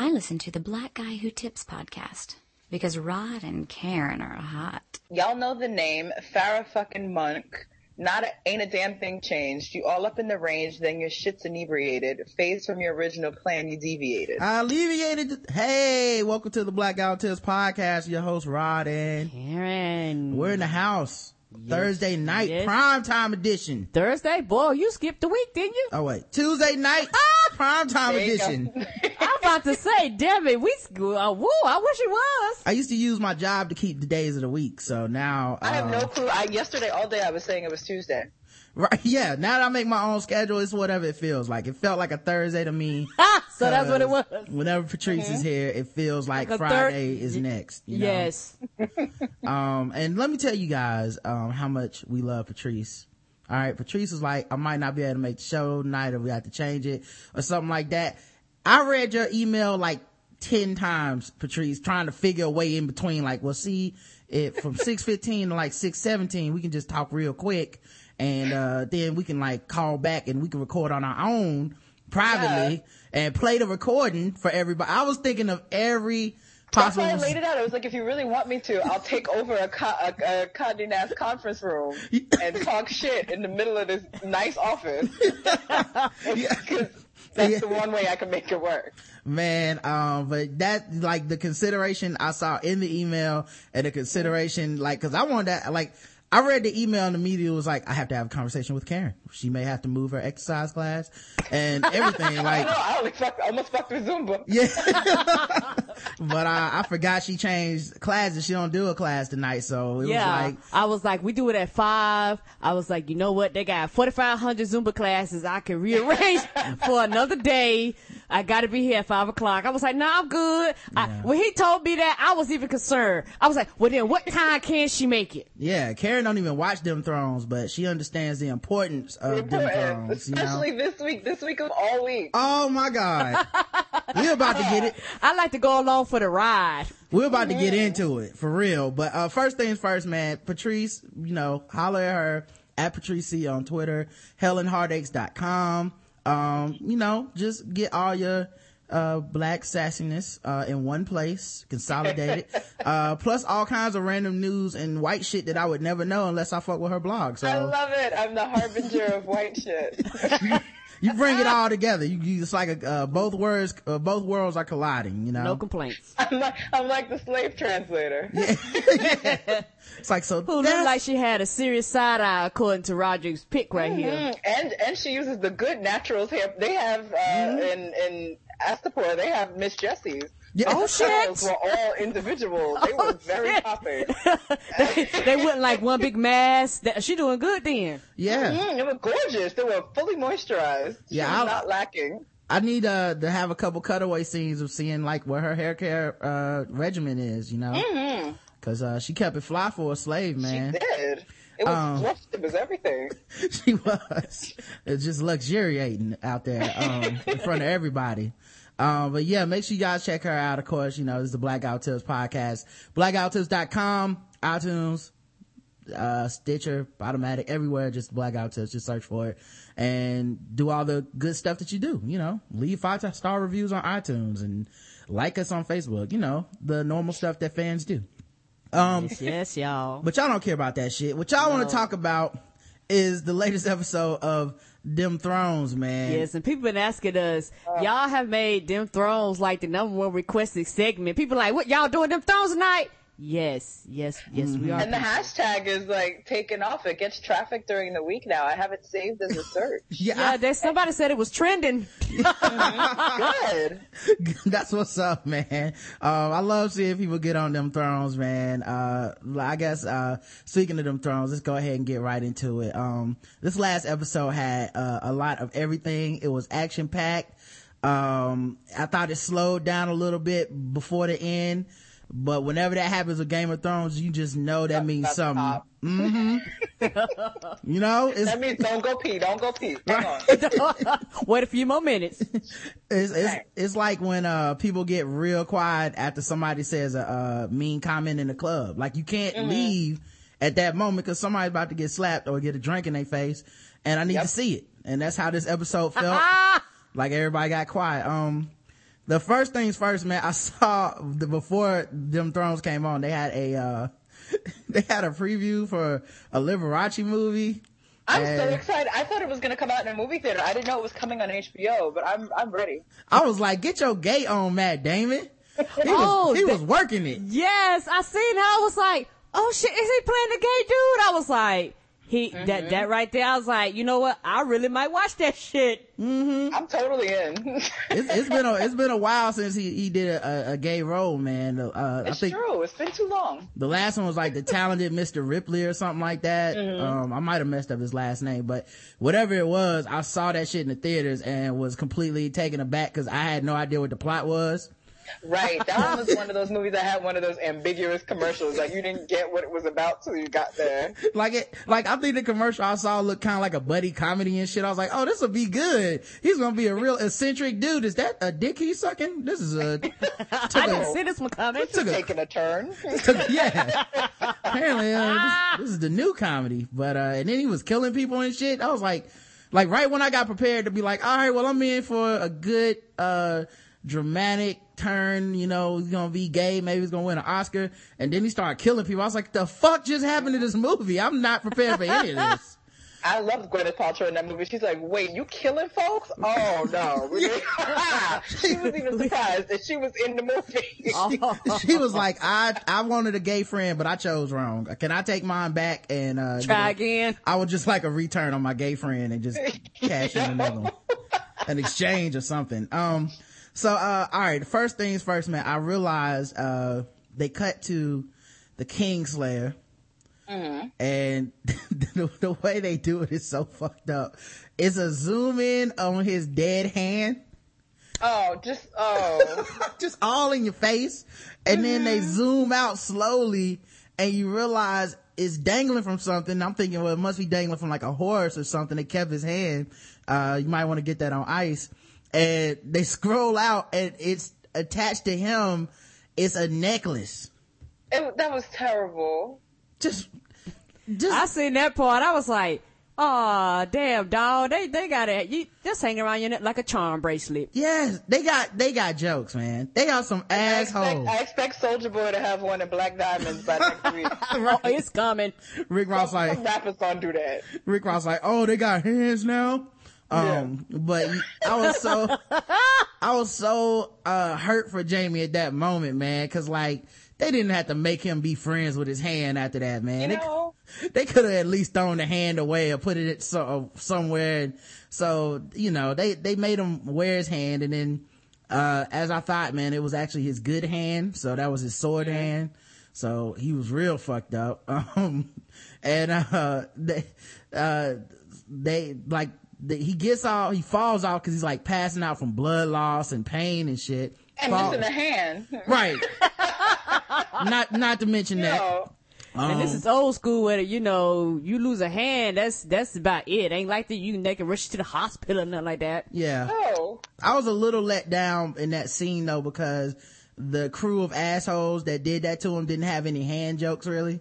I listen to the Black Guy Who Tips podcast because Rod and Karen are hot. Y'all know the name Pharoahe fucking Monch. Not a, ain't a damn thing changed. You all up in the range, then your shit's inebriated. Phase from your original plan, you deviated. I alleviated. Hey, welcome to the Blackout Tips podcast. Your host Rod and Karen. We're in the house. Thursday night, Yes. prime time edition. Thursday, boy, you skipped the week, didn't you? Oh wait, Tuesday night, ah, prime time There you go. edition. I'm about to say, damn it, we, sc- uh, woo, I wish it was. I used to use my job to keep the days of the week, so now I have uh, no clue. I, yesterday all day I was saying it was Tuesday. Right? Yeah. Now that I make my own schedule, it's whatever it feels like. It felt like a Thursday to me. So that's what it was. Whenever Patrice is here, it feels like, Like Friday third- is next. You know? Yes. Um, and let me tell you guys, um, how much we love Patrice. All right. Patrice was like, I might not be able to make the show tonight or we have to change it or something like that. I read your email like 10 times, Patrice, trying to figure a way in between. Like, well, see, it from 615 to like 617, we can just talk real quick and, uh, then we can like call back and we can record on our own privately and play the recording for everybody. I was thinking of every That's why I laid it out. I was like, if you really want me to, I'll take over a, co- a, a Condé Nast conference room and talk shit in the middle of this nice office. Because that's Yeah. the one way I can make it work. man um but that like the consideration i saw in the email and the consideration like because i wanted that like i read the email and the media was like i have to have a conversation with karen she may have to move her exercise class and everything I like know, I only almost fucked with Zumba. yeah but I, I forgot she changed classes she don't do a class tonight so it yeah. was like I was like, we do it at five. I was like, you know what? They got 4,500 Zumba classes. I can rearrange for another day. I gotta be here at five o'clock. I was like, nah, I'm good. I, when he told me that, I was even concerned. I was like, well then what time can she make it? yeah karen don't even watch them thrones but she understands the importance of them Important, thrones you know especially this week, this week of all week. oh my god we're about to get it I like to go along for the ride. We're about to get into it for real. But uh first things first, man. Patrice, you know, holler at her at Patrice on Twitter, hellandheartaches.com. Um, you know, just get all your uh black sassiness uh in one place, consolidated. uh plus all kinds of random news and white shit that I would never know unless I fuck with her blog. So I love it. I'm the harbinger of white shit. you bring it all together. You, you it's like a, uh, both words uh, both worlds are colliding, you know. No complaints. I'm like, I'm like the slave translator. It's like so Who looked like she had a serious side eye according to Roger's pick right here. Mm, and and she uses the good naturals hair. They have uh, in in Astapor, they have Miss Jessie's. Yeah. Oh Those shit! were all individual. They were very shit. popping. they, they wouldn't like one big mass. That, she doing good then. yeah. Mm, they were gorgeous. They were fully moisturized. She Yeah, was not lacking. I need uh to have a couple cutaway scenes of seeing like what her hair care uh regimen is, you know, because uh she kept it fly for a slave, man. She did. It was Um, fluff. It was everything. she was. It's just luxuriating out there um in front of everybody. Um, but yeah, make sure you guys check her out. Of course, you know, this is the Blackout Tips podcast. Blackouttips.com, iTunes, uh, Stitcher, Automatic, everywhere. Just Blackout Tips. Just search for it and do all the good stuff that you do. You know, leave five star reviews on iTunes and like us on Facebook. You know, the normal stuff that fans do. Um, Yes, yes, y'all. but y'all don't care about that shit. What y'all want to talk about is the latest episode of Them Thrones, man. Yes, and people been asking us, uh. y'all have made them thrones like the number one requested segment. People like, what y'all doing them thrones tonight? Yes, yes, yes, we are. And the hashtag is like taken off. It gets traffic during the week now. I have it saved as a search. Yeah, yeah, there's somebody said it was trending. Good. that's what's up, man. Um, I love seeing people get on them thrones, man. Uh, I guess, uh, speaking of them thrones, let's go ahead and get right into it. Um, this last episode had, uh, a lot of everything. It was action packed. Um, I thought it slowed down a little bit before the end, but whenever that happens with Game of Thrones, you just know that means That's something. top. You know, it's, That means don't go pee. Don't go pee. Hang on. Wait a few more minutes. it's, it's, it's like when, uh, people get real quiet after somebody says a, uh mean comment in the club. Like you can't leave at that moment because somebody's about to get slapped or get a drink in their face and I need Yep. to see it. And that's how this episode felt. Like everybody got quiet. Um, the first things first, man, I saw the, before them thrones came on, they had a, uh, they had a preview for a Liberace movie. I'm and so excited. I thought it was going to come out in a movie theater. I didn't know it was coming on HBO, but I'm, I'm ready. I was like, get your gay on, Matt Damon. He oh, was, he was working it. Yes, I seen how I was like, oh shit, is he playing the gay dude? I was like, he mm-hmm. that that right there, I was like, you know what? I really might watch that shit. Mm-hmm. I'm totally in. it's, it's been a it's been a while since he he did a, a gay role, man. Uh, it's I think true. It's been too long. The last one was like the talented Mr. Ripley or something like that. Mm-hmm. Um, I might have messed up his last name, but whatever it was, I saw that shit in the theaters and was completely taken aback because I had no idea what the plot was. Right. That one was one of those movies that had one of those ambiguous commercials. Like you didn't get what it was about till you got there. Like it, like I think the commercial I saw looked kind of like a buddy comedy and shit. I was like, oh, this will be good. He's gonna be a real eccentric dude. Is that a dick he's sucking? This is a. I didn't see this one coming. This is taking a turn. Took, yeah. Apparently, uh, this, this, is the new comedy. But uh, and then he was killing people and shit. I was like, like right when I got prepared to be like, all right, well, I'm in for a good uh dramatic turn, you know, he's gonna be gay, maybe he's gonna win an Oscar, and then he started killing people. I was like, the fuck just happened to this movie? I'm not prepared for any of this. I love Gwyneth Paltrow in that movie. She's like, wait, you killing folks? Oh no. she was even surprised that she was in the movie. she, she, was like, I, I wanted a gay friend, but I chose wrong. Can I take mine back and, uh, try again? I would just like a return on my gay friend and just cash in another one. An exchange or something. Um, so, uh, all right. First things first, man. I realized, uh, they cut to the Kingslayer. Mm-hmm. And the, the, way they do it is so fucked up. It's a zoom in on his dead hand. Oh, just, oh. just all in your face. And mm-hmm. then they mm-hmm. zoom out slowly and you realize it's dangling from something. I'm thinking, well, it must be dangling from like a horse or something. that kept his hand. Uh, you might want to get that on ice and they scroll out and it's attached to him it's a necklace it, that was terrible just just i seen that part i was like Oh damn, dog! They they got it. You just hang around your neck like a charm bracelet. Yes, they got they got jokes, man. They got some assholes. I expect, expect Soulja Boy to have one in Black Diamonds by next week. oh, it's coming. Rick Ross like some rappers gonna do that. Rick Ross like, oh, they got hands now. Um, yeah. but I was so, I was so, uh, hurt for Jaime at that moment, man. Cause like, they didn't have to make him be friends with his hand after that, man. You know? They, they could have at least thrown the hand away or put it so, somewhere. So, you know, they, they made him wear his hand and then, uh, as I thought, man, it was actually his good hand. So that was his sword yeah. hand. So he was real fucked up. Um, and, uh, they, uh, they, like, the, he gets all he falls off because he's like passing out from blood loss and pain and shit. And Fall, missing a hand. Right. not not to mention that. Um, and this is old school where you know you lose a hand. That's that's about it. Ain't like that you they can rush to the hospital or nothing like that. Yeah. Oh. I was a little let down in that scene though because the crew of assholes that did that to him didn't have any hand jokes really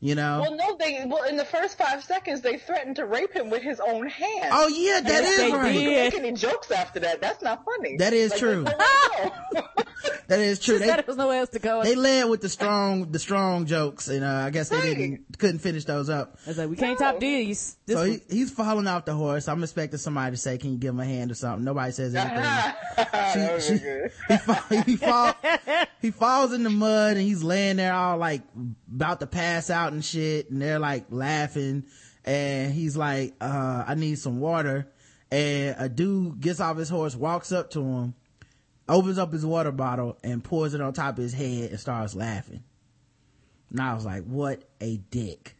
you know? Well no they well in the first five seconds they threatened to rape him with his own hand. Oh yeah that is they right. did. make any jokes after that. That's not funny. That is like, true. that is true. They, there was nowhere else to go. they led with the strong the strong jokes and uh, i guess they right. didn't couldn't finish those up. I was like we can't no. top these. This so he, he's falling off the horse. I'm expecting somebody to say can you give him a hand or something? Nobody says anything. She, she, he, fall, he, fall, he falls in the mud and he's laying there all like about to pass out and shit and they're like laughing and he's like, uh, I need some water. And a dude gets off his horse, walks up to him, opens up his water bottle and pours it on top of his head and starts laughing. And I was like, what a dick.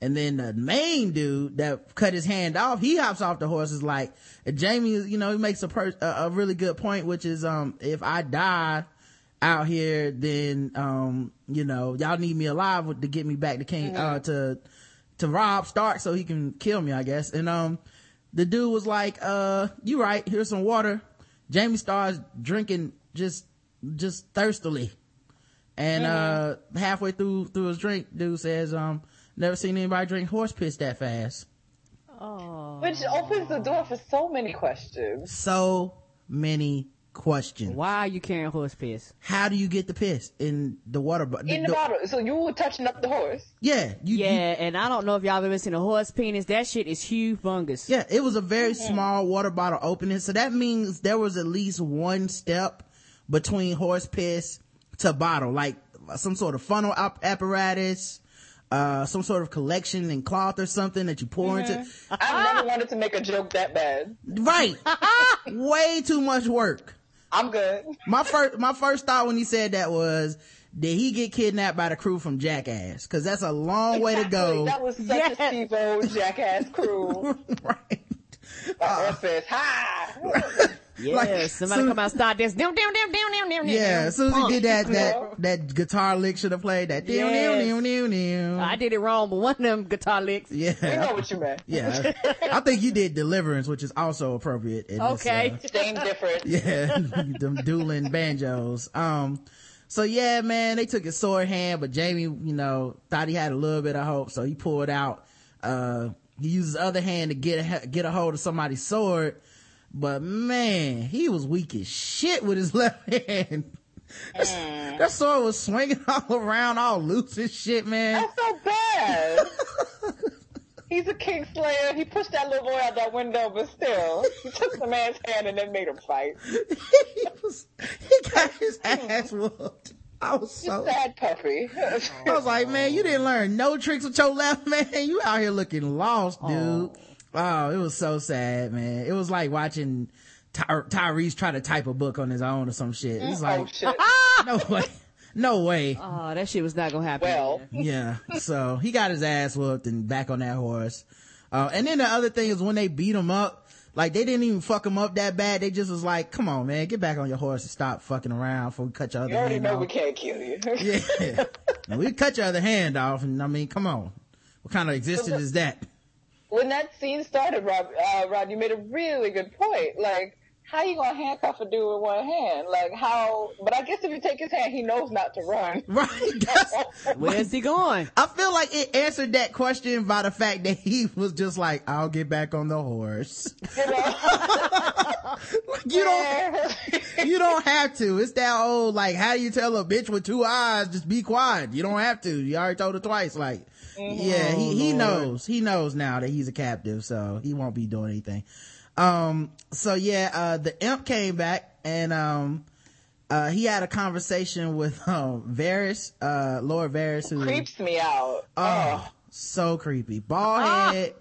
And then the main dude that cut his hand off, he hops off the horse is like, Jaime, you know, he makes a, per- a, a really good point, which is, um, if I die, out here, then, um, you know, y'all need me alive to get me back to King, mm-hmm. uh, to, to Robb Stark so he can kill me, I guess. And, um, the dude was like, uh, you right, here's some water. Jaime starts drinking just, just thirstily. And, mm-hmm. uh, halfway through, through his drink, dude says, um, never seen anybody drink horse piss that fast. Oh. Which opens the door for so many questions. So many question. Why are you carrying horse piss? How do you get the piss in the water bottle? In the bottle. So you were touching up the horse. Yeah, you, Yeah, you- and I don't know if y'all ever seen a horse penis. That shit is humongous. yeah. It was a very small water bottle opening, so that means there was at least one step between horse piss to bottle, like some sort of funnel op- apparatus, uh, some sort of collection in cloth or something that you pour into. I've never wanted to make a joke that bad. Right, way too much work. I'm good. My first, my first thought when he said that was, did he get kidnapped by the crew from Jackass? Cause that's a long way to go. That was such Yeah. a Steve-O jackass crew. right. Uh, says, hi. Yeah, Like, somebody soon- come out start this. Down, down, down, down, down, down. Yeah, as soon as he did that, that, that guitar lick should have played that. Dew, Yes. dew, dew, dew. I did it wrong, but one of them guitar licks. Yeah. We know what you meant. Yeah. I think you did Deliverance, which is also appropriate. In this, Okay. uh, Same difference. yeah. them dueling banjos. Um, so yeah, man, they took his sword hand, but Jamie, you know, thought he had a little bit of hope, so he pulled out, uh, he used his other hand to get a, get a hold of somebody's sword, but man, he was weak as shit with his left hand. That- mm. That sword was swinging all around, all loose and shit, man. That's so bad. He's a king slayer. He pushed that little boy out that window, but still, he took the man's hand and then made him fight. he was, he got his mm. ass whooped. I was so, Sad puppy. I was like, man, you didn't learn no tricks with your left, man. You out here looking lost, dude. Oh, it was so sad, man. It was like watching Ty- Tyrese try to type a book on his own or some shit. It's oh like, shit. no way. No way. Oh, that shit was not gonna happen. Well, Yeah. So he got his ass whooped and back on that horse. Uh, and then the other thing is when they beat him up, like they didn't even fuck him up that bad. They just was like, come on, man, get back on your horse and stop fucking around before we cut your other you hand know off. we can't kill you. Yeah. and we cut your other hand off. And I mean, come on. What kind of existence is that? when that scene started, Rob, uh, Rod, you made a really good point. Like, how you gonna handcuff a dude with one hand? Like, how? But I guess if you take his hand, he knows not to run. Right. That's- Where's he going? I feel like it answered that question by the fact that he was just like, I'll get back on the horse. You know? you don't, you don't have to. It's that old, like, how do you tell a bitch with two eyes, just be quiet? You don't have to. You already told her twice. Like, mm-hmm. yeah, he, oh, he knows. He knows now that he's a captive, so he won't be doing anything. Um, so yeah, uh, the imp came back and, um, uh, he had a conversation with, um, Varys, uh, Lord Varys, who, Creeps me out. oh, so creepy. Bald head.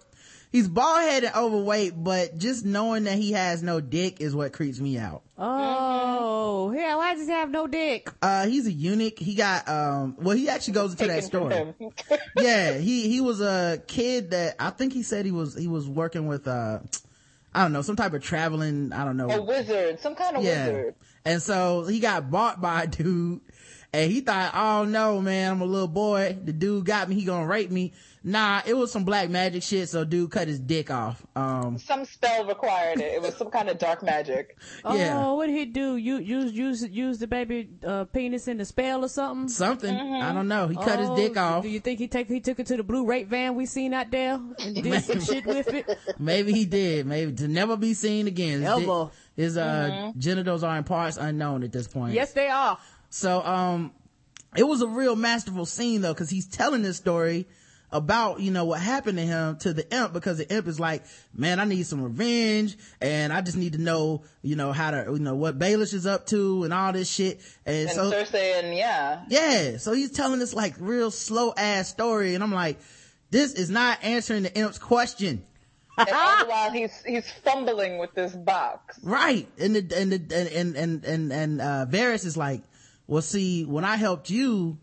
He's bald headed and overweight, but just knowing that he has no dick is what creeps me out. Oh, yeah. Why does he have no dick? Uh, he's a eunuch. He got, um, well, he actually goes into that Taken story. yeah, he, he was a kid that I think he said he was, he was working with, uh, I don't know, some type of traveling, I don't know. a wizard, some kind of wizard. And so he got bought by a dude and he thought, oh no, man, I'm a little boy. The dude got me. He gonna rape me. Nah, it was some black magic shit. So dude cut his dick off. Um, Some spell required it. It was some kind of dark magic. yeah, Oh, what did he do? You use use use the baby uh, penis in the spell or something? something. I don't know. He cut his Oh, dick off. Do you think he take he took it to the blue rape van we seen out there and did some shit with it? Maybe he did. Maybe to never be seen again. His, dick- Ever. his uh, genitals are in parts unknown at this point. Yes, they are. So, um, it was a real masterful scene though, cause he's telling this story about, you know, what happened to him to the imp because the imp is like, man, I need some revenge and I just need to know, you know, how to, you know, what Baelish is up to and all this shit. And, And so, Cersei and yeah. yeah, so he's telling this like real slow ass story and I'm like, this is not answering the imp's question. And all the while he's he's fumbling with this box. Right. And the, and the, and, and, and, and, uh, Varys is like, well, see, when I helped you,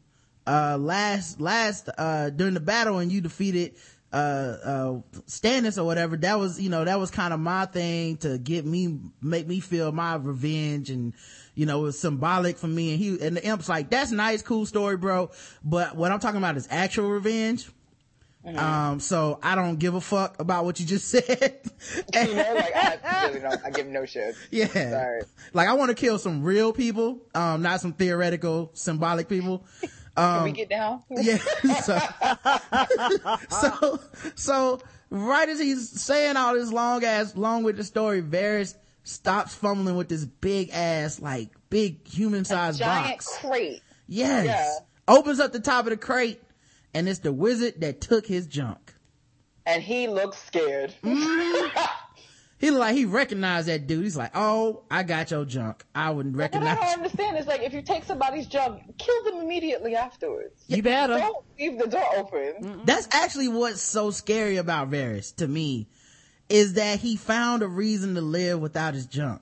uh, last, last, uh, during the battle and you defeated, uh, uh, Stannis or whatever, that was, you know, that was kind of my thing to get me, make me feel my revenge and, you know, it was symbolic for me. And he, and the imp's like, that's nice, cool story, bro. But what I'm talking about is actual revenge. Um, so I don't give a fuck about what you just said. You know, like I really don't. I give no shit. Yeah. Sorry. Like I want to kill some real people, um, not some theoretical, symbolic people. Can Um, we get down? yeah. So, so, so right as he's saying all this long ass, long with the story, Varys stops fumbling with this big ass, like big human sized Giant box. crate. Yes. Yeah. Opens up the top of the crate and it's the wizard that took his junk. And he looks scared. He like he recognized that dude. He's like, oh, I got your junk. I wouldn't recognize." What I don't understand is like if you take somebody's junk, kill them immediately afterwards. You better. Don't leave the door open. That's actually what's so scary about Varys to me is that he found a reason to live without his junk.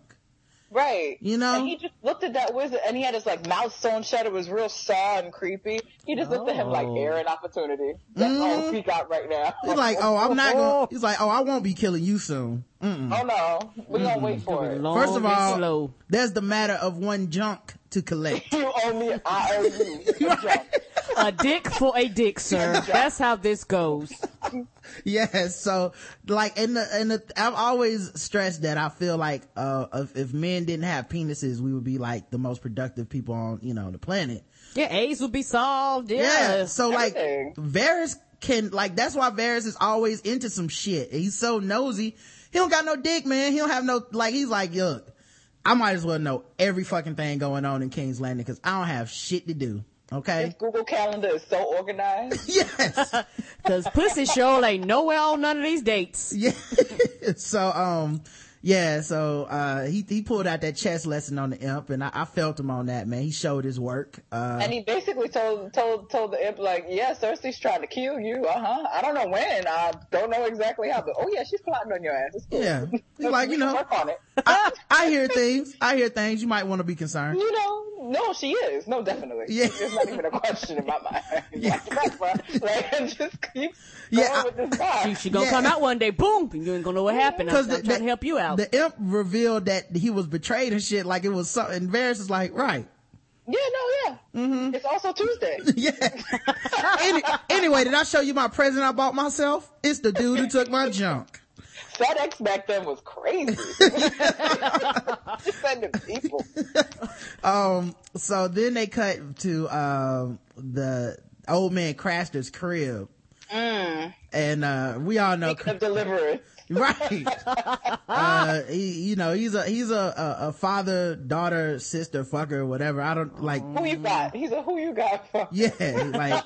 Right. You know? And he just looked at that wizard and he had his like mouth sewn shut. It was real saw and creepy. He just looked at him like Oh. air and opportunity. That's all mm-hmm. he got right now. He's like, oh, I'm not gonna, he's like, oh, I won't be killing you soon. Mm-mm. oh no. We're gonna wait for it. Long First of all, slow. there's the matter of one junk to collect. You owe me, I owe you. a junk. A dick for a dick, sir. That's how this goes. yes. So like, and the, and the, I've always stressed that I feel like, uh, if, if men didn't have penises, we would be like the most productive people on, you know, the planet. Yeah, AIDS would be solved. Yeah. Yeah. So like, Everything. Varys can, like, that's why Varys is always into some shit. He's so nosy. He don't got no dick, man. He don't have no, like, he's like, look, I might as well know every fucking thing going on in King's Landing because I don't have shit to do. His Okay. Google calendar is so organized. yes. Cause pussy show ain't nowhere on none of these dates. Yeah. so, um, yeah, so, uh, he, he pulled out that chess lesson on the imp and I, I felt him on that, man. He showed his work. Uh, And he basically told told told the imp like, yeah, Cersei's trying to kill you. Uh huh. I don't know when. I don't know exactly how, but oh yeah, she's plotting on your ass. It's cool. yeah. He's like, you know, work on it. I, I hear things. I hear things. You might want to be concerned. You know, no, she is. No, definitely. Yeah. There's not even a question in my mind. Yeah. Like, like, just keep Yeah, going I- with this guy. She, she gonna Yeah. come out one day, boom, and you ain't gonna know what happened. I'm, I'm trying to help you out. The imp revealed that he was betrayed and shit, like it was something. And Varys is like, right. yeah, no, yeah. Mm-hmm. It's also Tuesday. Yeah. Any, anyway, did I show you my present I bought myself? It's the dude who took my junk. FedEx back then was crazy. Just sending people. Um, so then they cut to, um, the old man Craster's crib. And, uh, we all know, The deliverers. right. uh, he, you know, he's a, he's a, a, a father, daughter, sister, fucker, whatever. I don't like, Who you got? He's a who you got for? Yeah, like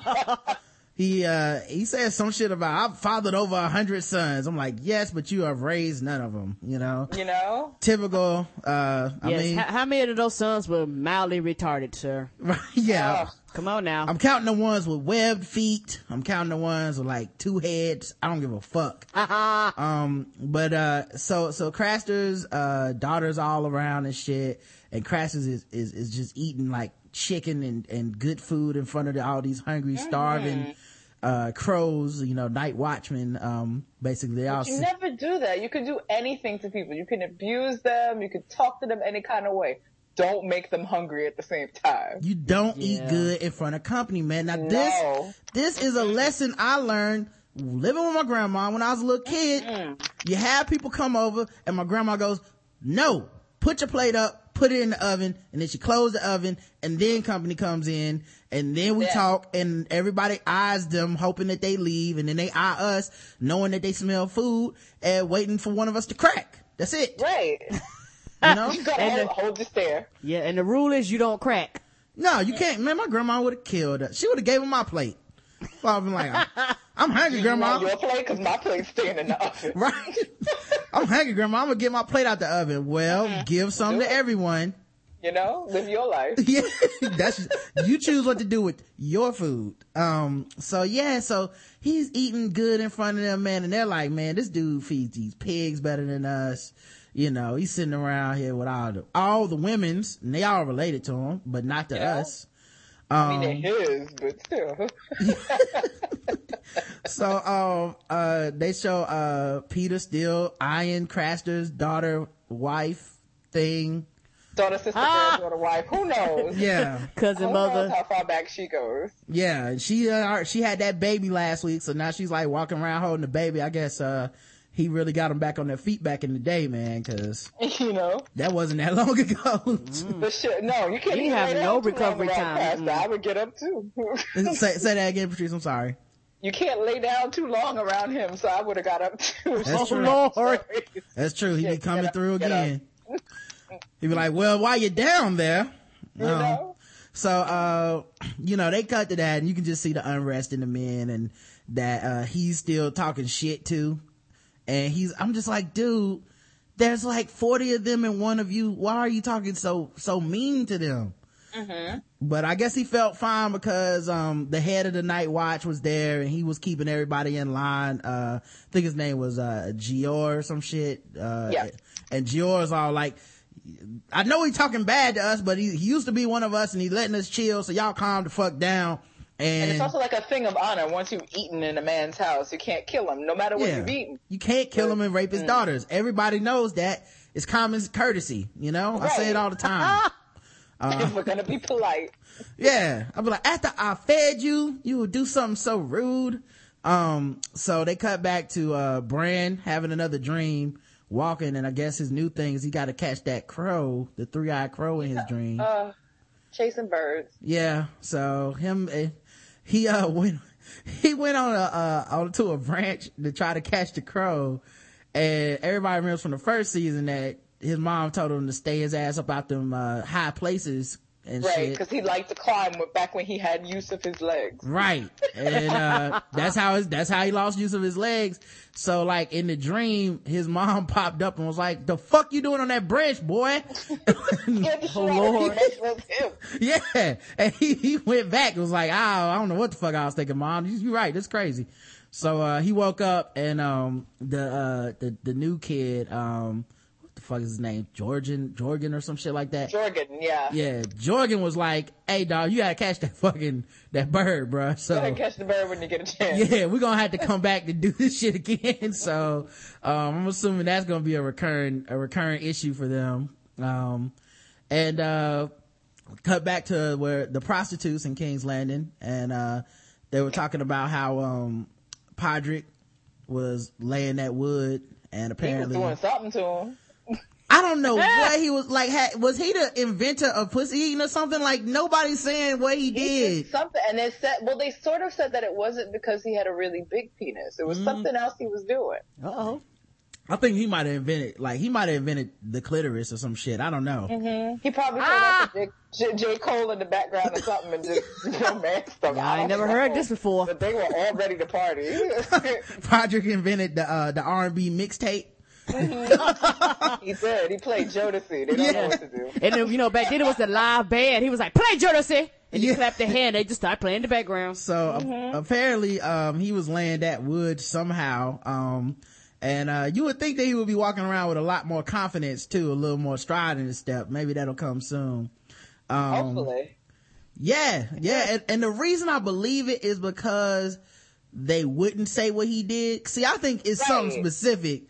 he uh he says some shit about I've fathered over a hundred sons. I'm like, yes, but you have raised none of them. You know, You know? typical. Uh, I yes. mean, how, how many of those sons were mildly retarded, sir? yeah. Oh. Come on now. I'm counting the ones with webbed feet. I'm counting the ones with like two heads. I don't give a fuck. um, but, uh, so, so Craster's, uh, daughters all around and shit. And Craster's is, is, is just eating like chicken and, and good food in front of the, all these hungry, starving, uh, crows, you know, night watchmen. Um, basically they all, You never do that. You can do anything to people. You can abuse them. You can talk to them any kind of way. Don't make them hungry at the same time. you don't eat good in front of company, man. Now No. this, this is a lesson I learned living with my grandma when I was a little kid. Mm-hmm. You have people come over and my grandma goes, no, put your plate up, put it in the oven, and then she close the oven and then company comes in and then we Yeah. talk and everybody eyes them hoping that they leave and then they eye us knowing that they smell food and waiting for one of us to crack. That's it. Right. You know? You gotta And hold, the- hold your stare. yeah, and the rule is you don't crack. No, you can't. Man, my grandma would have killed her. She would have gave him my plate. So I've been like, I'm, I'm hungry, You grandma. want your plate? Cause my plate's staying in the oven. Right? I'm hungry, grandma. I'm gonna get my plate out the oven. Well, give some to it. everyone. You know? Live your life. Yeah, that's you choose what to do with your food. Um, so yeah, so he's eating good in front of them, man, and they're like, man, this dude feeds these pigs better than us. You know, he's sitting around here with all the all the women's, and they all related to him, but not to Yeah. us. I mean, Um, they're his, but still. so um uh they show uh Peter still eyeing Craster's daughter wife thing. daughter, sister, Ah. granddaughter, wife. Who knows? Yeah. Cousin Who mother. how far back she goes? Yeah. and She uh, she had that baby last week, so now she's like walking around holding the baby. I guess uh he really got them back on their feet back in the day, man, cause You know? that wasn't that long ago. The shit. No, you can't You even have lay no down too long recovery time. Pastor. Mm. I would get up too. say, say that again, Patrice. I'm sorry. you can't lay down too long around him, so I would have got up too. That's Oh, true. Lord. That's true. He Yeah, be coming up, through again. He'd be like, well, why you're down there, You know? so, uh, you know, they cut to that and you can just see the unrest in the men and that, uh, he's still talking shit too. And he's, I'm just like, dude, there's like 40 of them and one of you. Why are you talking so, so mean to them? But I guess he felt fine because, um, the head of the night watch was there and he was keeping everybody in line. Uh, I think his name was, uh, Jeor or some shit. Uh, Yeah. and Jeor's all like, I know he's talking bad to us, but he, he used to be one of us and he letting us chill. So y'all calm the fuck down. And And, it's also like a thing of honor. Once you've eaten in a man's house, you can't kill him, no matter what yeah, you've eaten. you can't kill him and rape his daughters. Everybody knows that. It's common courtesy, you know? I say it all the time. if we're gonna be polite. Yeah. I'll be like, after I fed you, you would do something so rude. Um, so they cut back to, uh, Bran having another dream, walking, and I guess his new thing is he gotta catch that crow, the three-eyed crow in his dream. Uh, chasing birds. Yeah. So him, eh, he, uh, went, he went on a, uh, onto a branch to try to catch the crow. And everybody remembers from the first season that his mom told him to stay his ass up out them, uh, high places and Right, because he liked to climb back when he had use of his legs. Right. And, uh, that's how his, that's how he lost use of his legs. So like in the dream, his mom popped up and was like, the fuck you doing on that branch, boy? Get the shit Oh, Lord. me. That was him. yeah. And he, he went back and was like, oh, I don't know what the fuck I was thinking, mom. You- You're right. That's crazy. So, uh, he woke up and, um, the, uh, the, the new kid, um, fuck is his name? Georgian, Jorgen or some shit like that. Jorgen, yeah. Yeah. Jorgen was like, hey dog, you gotta catch that fucking, that bird, bro. So. Gotta catch the bird when you get a chance. yeah, we're gonna have to come back to do this shit again. So, um, I'm assuming that's gonna be a recurring, a recurring issue for them. Um, and, uh, cut back to where the prostitutes in King's Landing and, uh, they were talking about how, um, Podrick was laying that wood and apparently, doing something to him. I don't know what he was like, had, was he the inventor of pussy eating or something? Like nobody's saying what he He did. did something, and they said, well, they sort of said that it wasn't because he had a really big penis. It Mm. was something else he was doing. Uh-oh. I think he might have invented, like, he might have invented the clitoris or some shit. I don't know. He probably Ah! J, J, J. Cole in the background or something and just romanced them. I ain't never heard this before. But they were all ready to party. Podrick invented the, uh, the R&B mixtape. He did. He played Jodeci. They don't know what to do. And then, you know, back then it was the live band. He was like, play Jodeci! And you Yeah. clap their hand, they just start playing in the background. So a- apparently, um, he was laying that wood somehow. Um, and, uh, you would think that he would be walking around with a lot more confidence too, a little more stride in his step. Maybe that'll come soon. Um, Hopefully. Yeah, yeah. And, and the reason I believe it is because they wouldn't say what he did. See, I think it's something specific,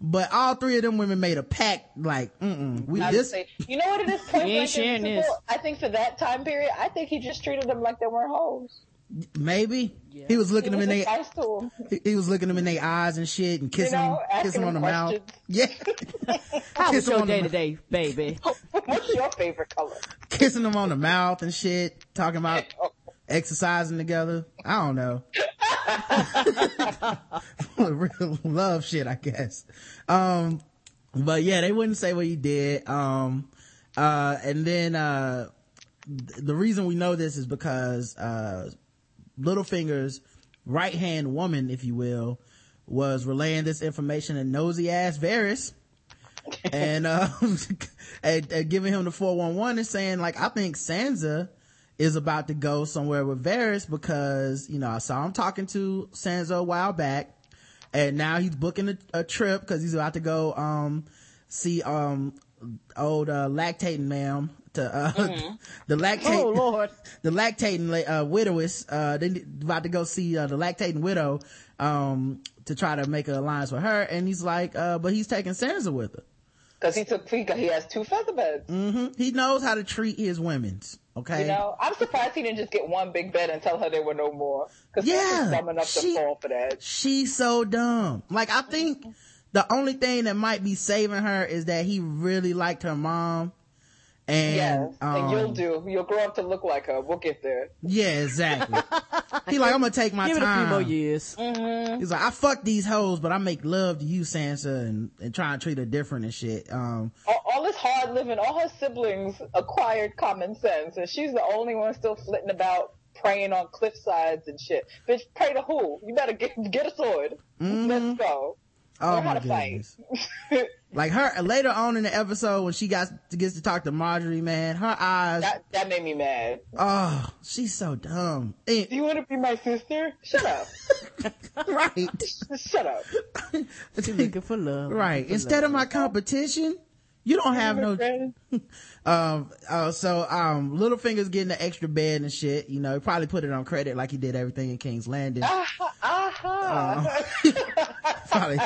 but all three of them women made a pact like, mm-mm, we I would this, say, you know what it is? Point He ain't sharing simple? this. I think for that time period, I think he just treated them like they weren't hoes. maybe. He was looking He them in just their, nice to 'em. he, he was looking them in their eyes and shit and kissing know, them, kissing them on the them mouth. Yeah. How was your day today, baby? What's your favorite color? kissing them on the mouth and shit, talking about Oh, exercising together. I don't know. Real love shit, I guess. Um, but yeah, they wouldn't say what he did. Um, uh, and then, uh, th- the reason we know this is because, uh, Littlefinger's right hand woman, if you will, was relaying this information to nosy ass Varys and um and, and giving him the 411 and saying like i think sansa is about to go somewhere with Varys because you know i saw him talking to sansa a while back and now he's booking a, a trip because he's about to go um see um old uh lactating ma'am to uh the lactate Oh, Lord. the lactating uh widowess uh they about to go see uh, the lactating widow um to try to make an alliance with her and he's like uh but he's taking sansa with her Cause he took, he, he has two feather beds. hmm He knows how to treat his women's. Okay. You know, I'm surprised he didn't just get one big bed and tell her there were no more. Cause Yeah, dumb enough she- to fall for that. She's so dumb. Like I think mm-hmm. the only thing that might be saving her is that he really liked her mom And, Yes, um, and you'll do. You'll grow up to look like her. We'll get there. yeah, exactly. he like, I'm gonna take my Give it a few more years. He's like, I fuck these hoes, but I make love to you, Sansa, and, and try and treat her different and shit. Um, All, all this hard living, all her siblings acquired common sense, and she's the only one still flitting about praying on cliff sides and shit. Bitch, pray to who? You better get get a sword. Let's go. Oh Learn my to goodness. Like her, later on in the episode when she got, gets to talk to Margaery, man, her eyes, that that made me mad. oh, she's so dumb. Eh, Do you want to be my sister? Shut up. right. Shut up. She looking for love. right. For Instead of my competition, you don't have no, um, uh, so, um, Littlefinger's getting the extra bed and shit, you know, he probably put it on credit like he did everything in King's Landing. Aha, aha. probably,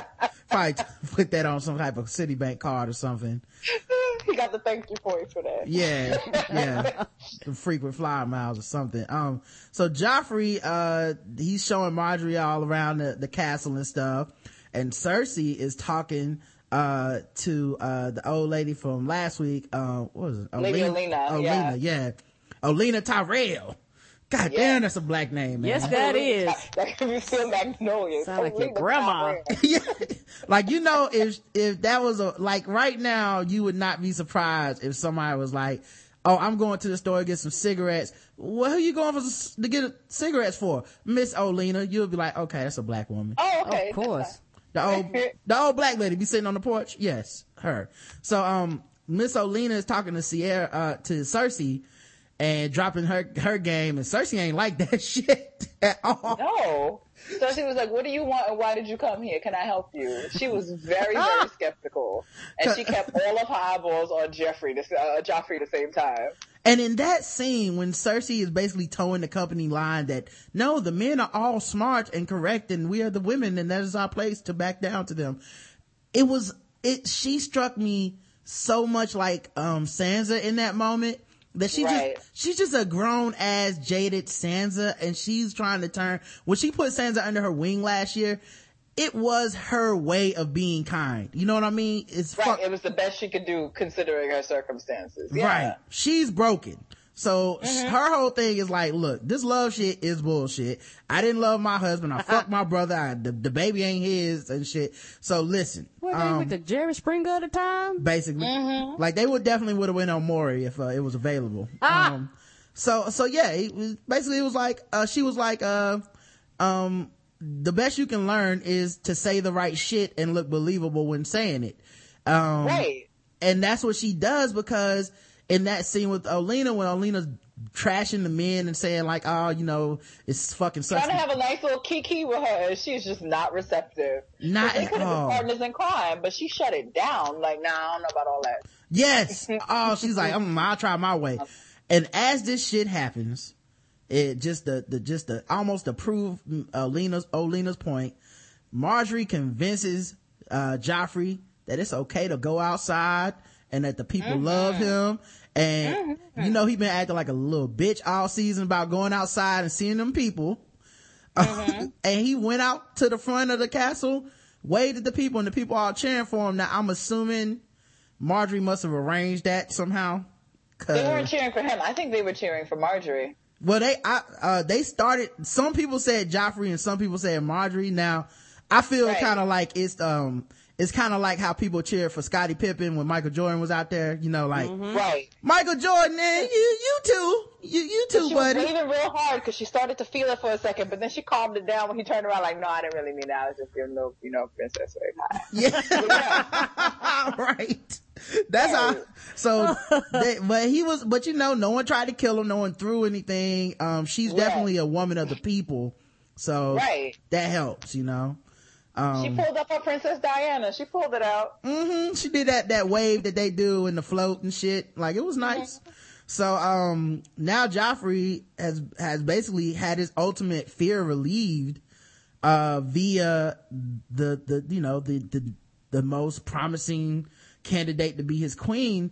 probably put that on some type of Citibank card or something. he got the thank you points for that. Yeah, yeah. Some frequent flyer miles or something. Um, so Joffrey, uh, he's showing Margaery all around the, the castle and stuff. And Cersei is talking, uh, to, uh, the old lady from last week. Uh, what was it? Lady Olenna, Olenna, yeah. Olenna Tyrell. God Yeah. damn, that's a black name, man. Yes, that is. That could be still Magnolia. Sound like your Totally the grandma. yeah. Like, you know, if, if that was a, like right now, you would not be surprised if somebody was like, Oh, I'm going to the store to get some cigarettes. Well, who are you going for to get cigarettes for? Miss Olenna. You'll be like, okay, that's a black woman. Oh, okay. Of course. The old, the old black lady be sitting on the porch. Yes, her. So, um, Miss Olenna is talking to Sierra, uh, to Cersei and dropping her, her game and Cersei ain't like that shit at all. No. So she was like, what do you want and why did you come here? Can I help you? She was very, very skeptical. And she kept all of her eyeballs on Jeffrey, the, uh, Joffrey at the same time. And in that scene, when Cersei is basically towing the company line that, no, the men are all smart and correct and we are the women and that is our place to back down to them. It was, it, she struck me so much like, um, Sansa in that moment that she Right. just, she's just a grown ass jaded Sansa and she's trying to turn, when she put Sansa under her wing last year, it was her way of being kind. You know what I mean? It's Right. fuck- It was the best she could do considering her circumstances. Yeah. Right. She's broken. So sh- her whole thing is like, look, this love shit is bullshit. I didn't love my husband. I fucked my brother. I, the, the baby ain't his and shit. So listen, What they um, with the Jerry Springer at the time? basically, like they would definitely would have went on Maury if uh, it was available. Ah. Um, so, so yeah, it was basically it was like, uh, she was like, uh, um, the best you can learn is to say the right shit and look believable when saying it. Um, Right. and that's what she does because in that scene with Olenna, when Olenna's trashing the men and saying like, oh, you know, it's fucking such. Trying to have a nice little kiki with her, she's just not receptive. Not they at could have all. been partners in crime, but she shut it down. Like, nah, I don't know about all that. Yes. Oh, she's like, I'm, I'll try my way. And as this shit happens, it just the, the, just the, almost to prove uh, Olenna's point, Margaery convinces, uh, Joffrey that it's okay to go outside and that the people uh-huh. love him. And, uh-huh. you know, he been acting like a little bitch all season about going outside and seeing them people. Uh-huh. and he went out to the front of the castle, waved at the people and the people all cheering for him. Now I'm assuming Margaery must have arranged that somehow. They weren't cheering for him. I think they were cheering for Margaery. Well, they, I, uh, they started, some people said Joffrey and some people said Margaery. Now, I feel Right. kind of like it's, um, it's kind of like how people cheer for Scottie Pippen when Michael Jordan was out there, you know, like, Right. Michael Jordan, man, you, you too, you, you too, She was buddy. waving real hard because she started to feel it for a second, but then she calmed it down when he turned around like, no, I didn't really mean that. I was just giving little, you know, princess wave. Yeah. right. That's how, so, they, but he was, but you know, no one tried to kill him. No one threw anything. Um, she's Right. definitely a woman of the people. So Right. that helps, you know. Um, She pulled up her Princess Diana. She pulled it out. hmm She did that, that wave that they do in the float and shit. Like it was nice. So, um, now Joffrey has, has basically had his ultimate fear relieved, uh, via the, the, you know, the, the, the most promising candidate to be his queen.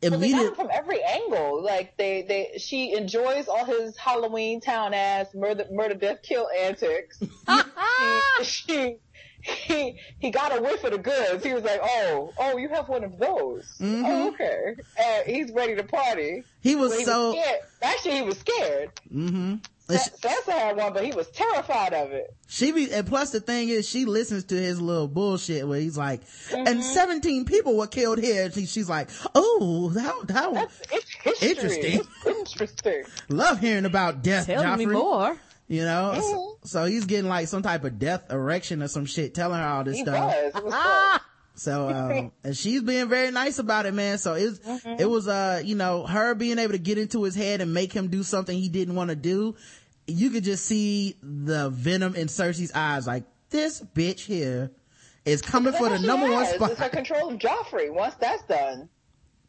But they got him Immediately, from every angle. Like they, they, she enjoys all his Halloween town ass murder, murder, death, kill antics. she, she he he got a whiff of the goods. He was like, "Oh, oh, you have one of those. Mm-hmm. Oh, okay." And he's ready to party. He was he so, was scared. Actually, he was scared. mm-hmm. And she, Sa- Sansa had one, but he was terrified of it. she be, and plus the thing is, she listens to his little bullshit where he's like, Mm-hmm. and 17 people were killed here. She, she's like, oh, how, how, That's it's history. Interesting. Interesting. love hearing about death, Tell Joffrey. me more. You know, so, Mhm. so he's getting like some type of death erection or some shit, telling her all this He stuff. was. Ah! So, um, and she's being very nice about it, man. So it's, Mm-hmm. it was, uh, you know, her being able to get into his head and make him do something he didn't want to do. You could just see the venom in Cersei's eyes, like this bitch here is coming for the number she one has. It's her spot. control of Joffrey. Once that's done,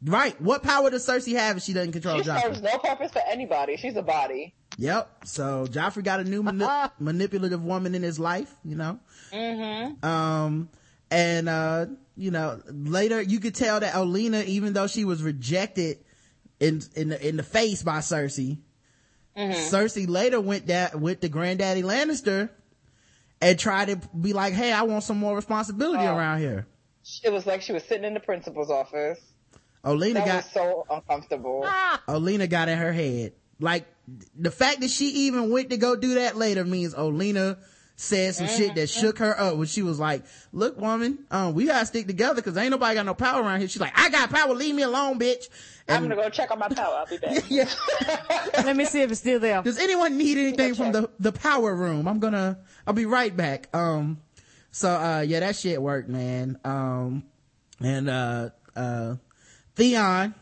Right. What power does Cersei have if she doesn't control she serves no purpose for anybody. She's a body. Yep. So Joffrey got a new mani- manipulative woman in his life, you know? Mm-hmm. Um, and, uh, you know, later you could tell that Olenna, even though she was rejected in, in the, in the face by Cersei, Mm-hmm. Cersei later went that, with the Granddaddy Lannister and tried to be like, hey, I want some more responsibility Oh. around here. It was like she was sitting in the principal's office. Olenna That got, was so uncomfortable. Ah. Olenna got in her head. Like, the fact that she even went to go do that later means Olenna said some shit that shook her up when she was like, look, woman, um, we gotta stick together cause ain't nobody got no power around here. She's like, I got power, leave me alone, bitch. And, I'm gonna go check on my power. I'll be back. yeah. Let me see if it's still there. Does anyone need anything from the, the power room? I'm gonna, I'll be right back. Um, so, uh, yeah, that shit worked, man. Um, and, uh, uh, Theon,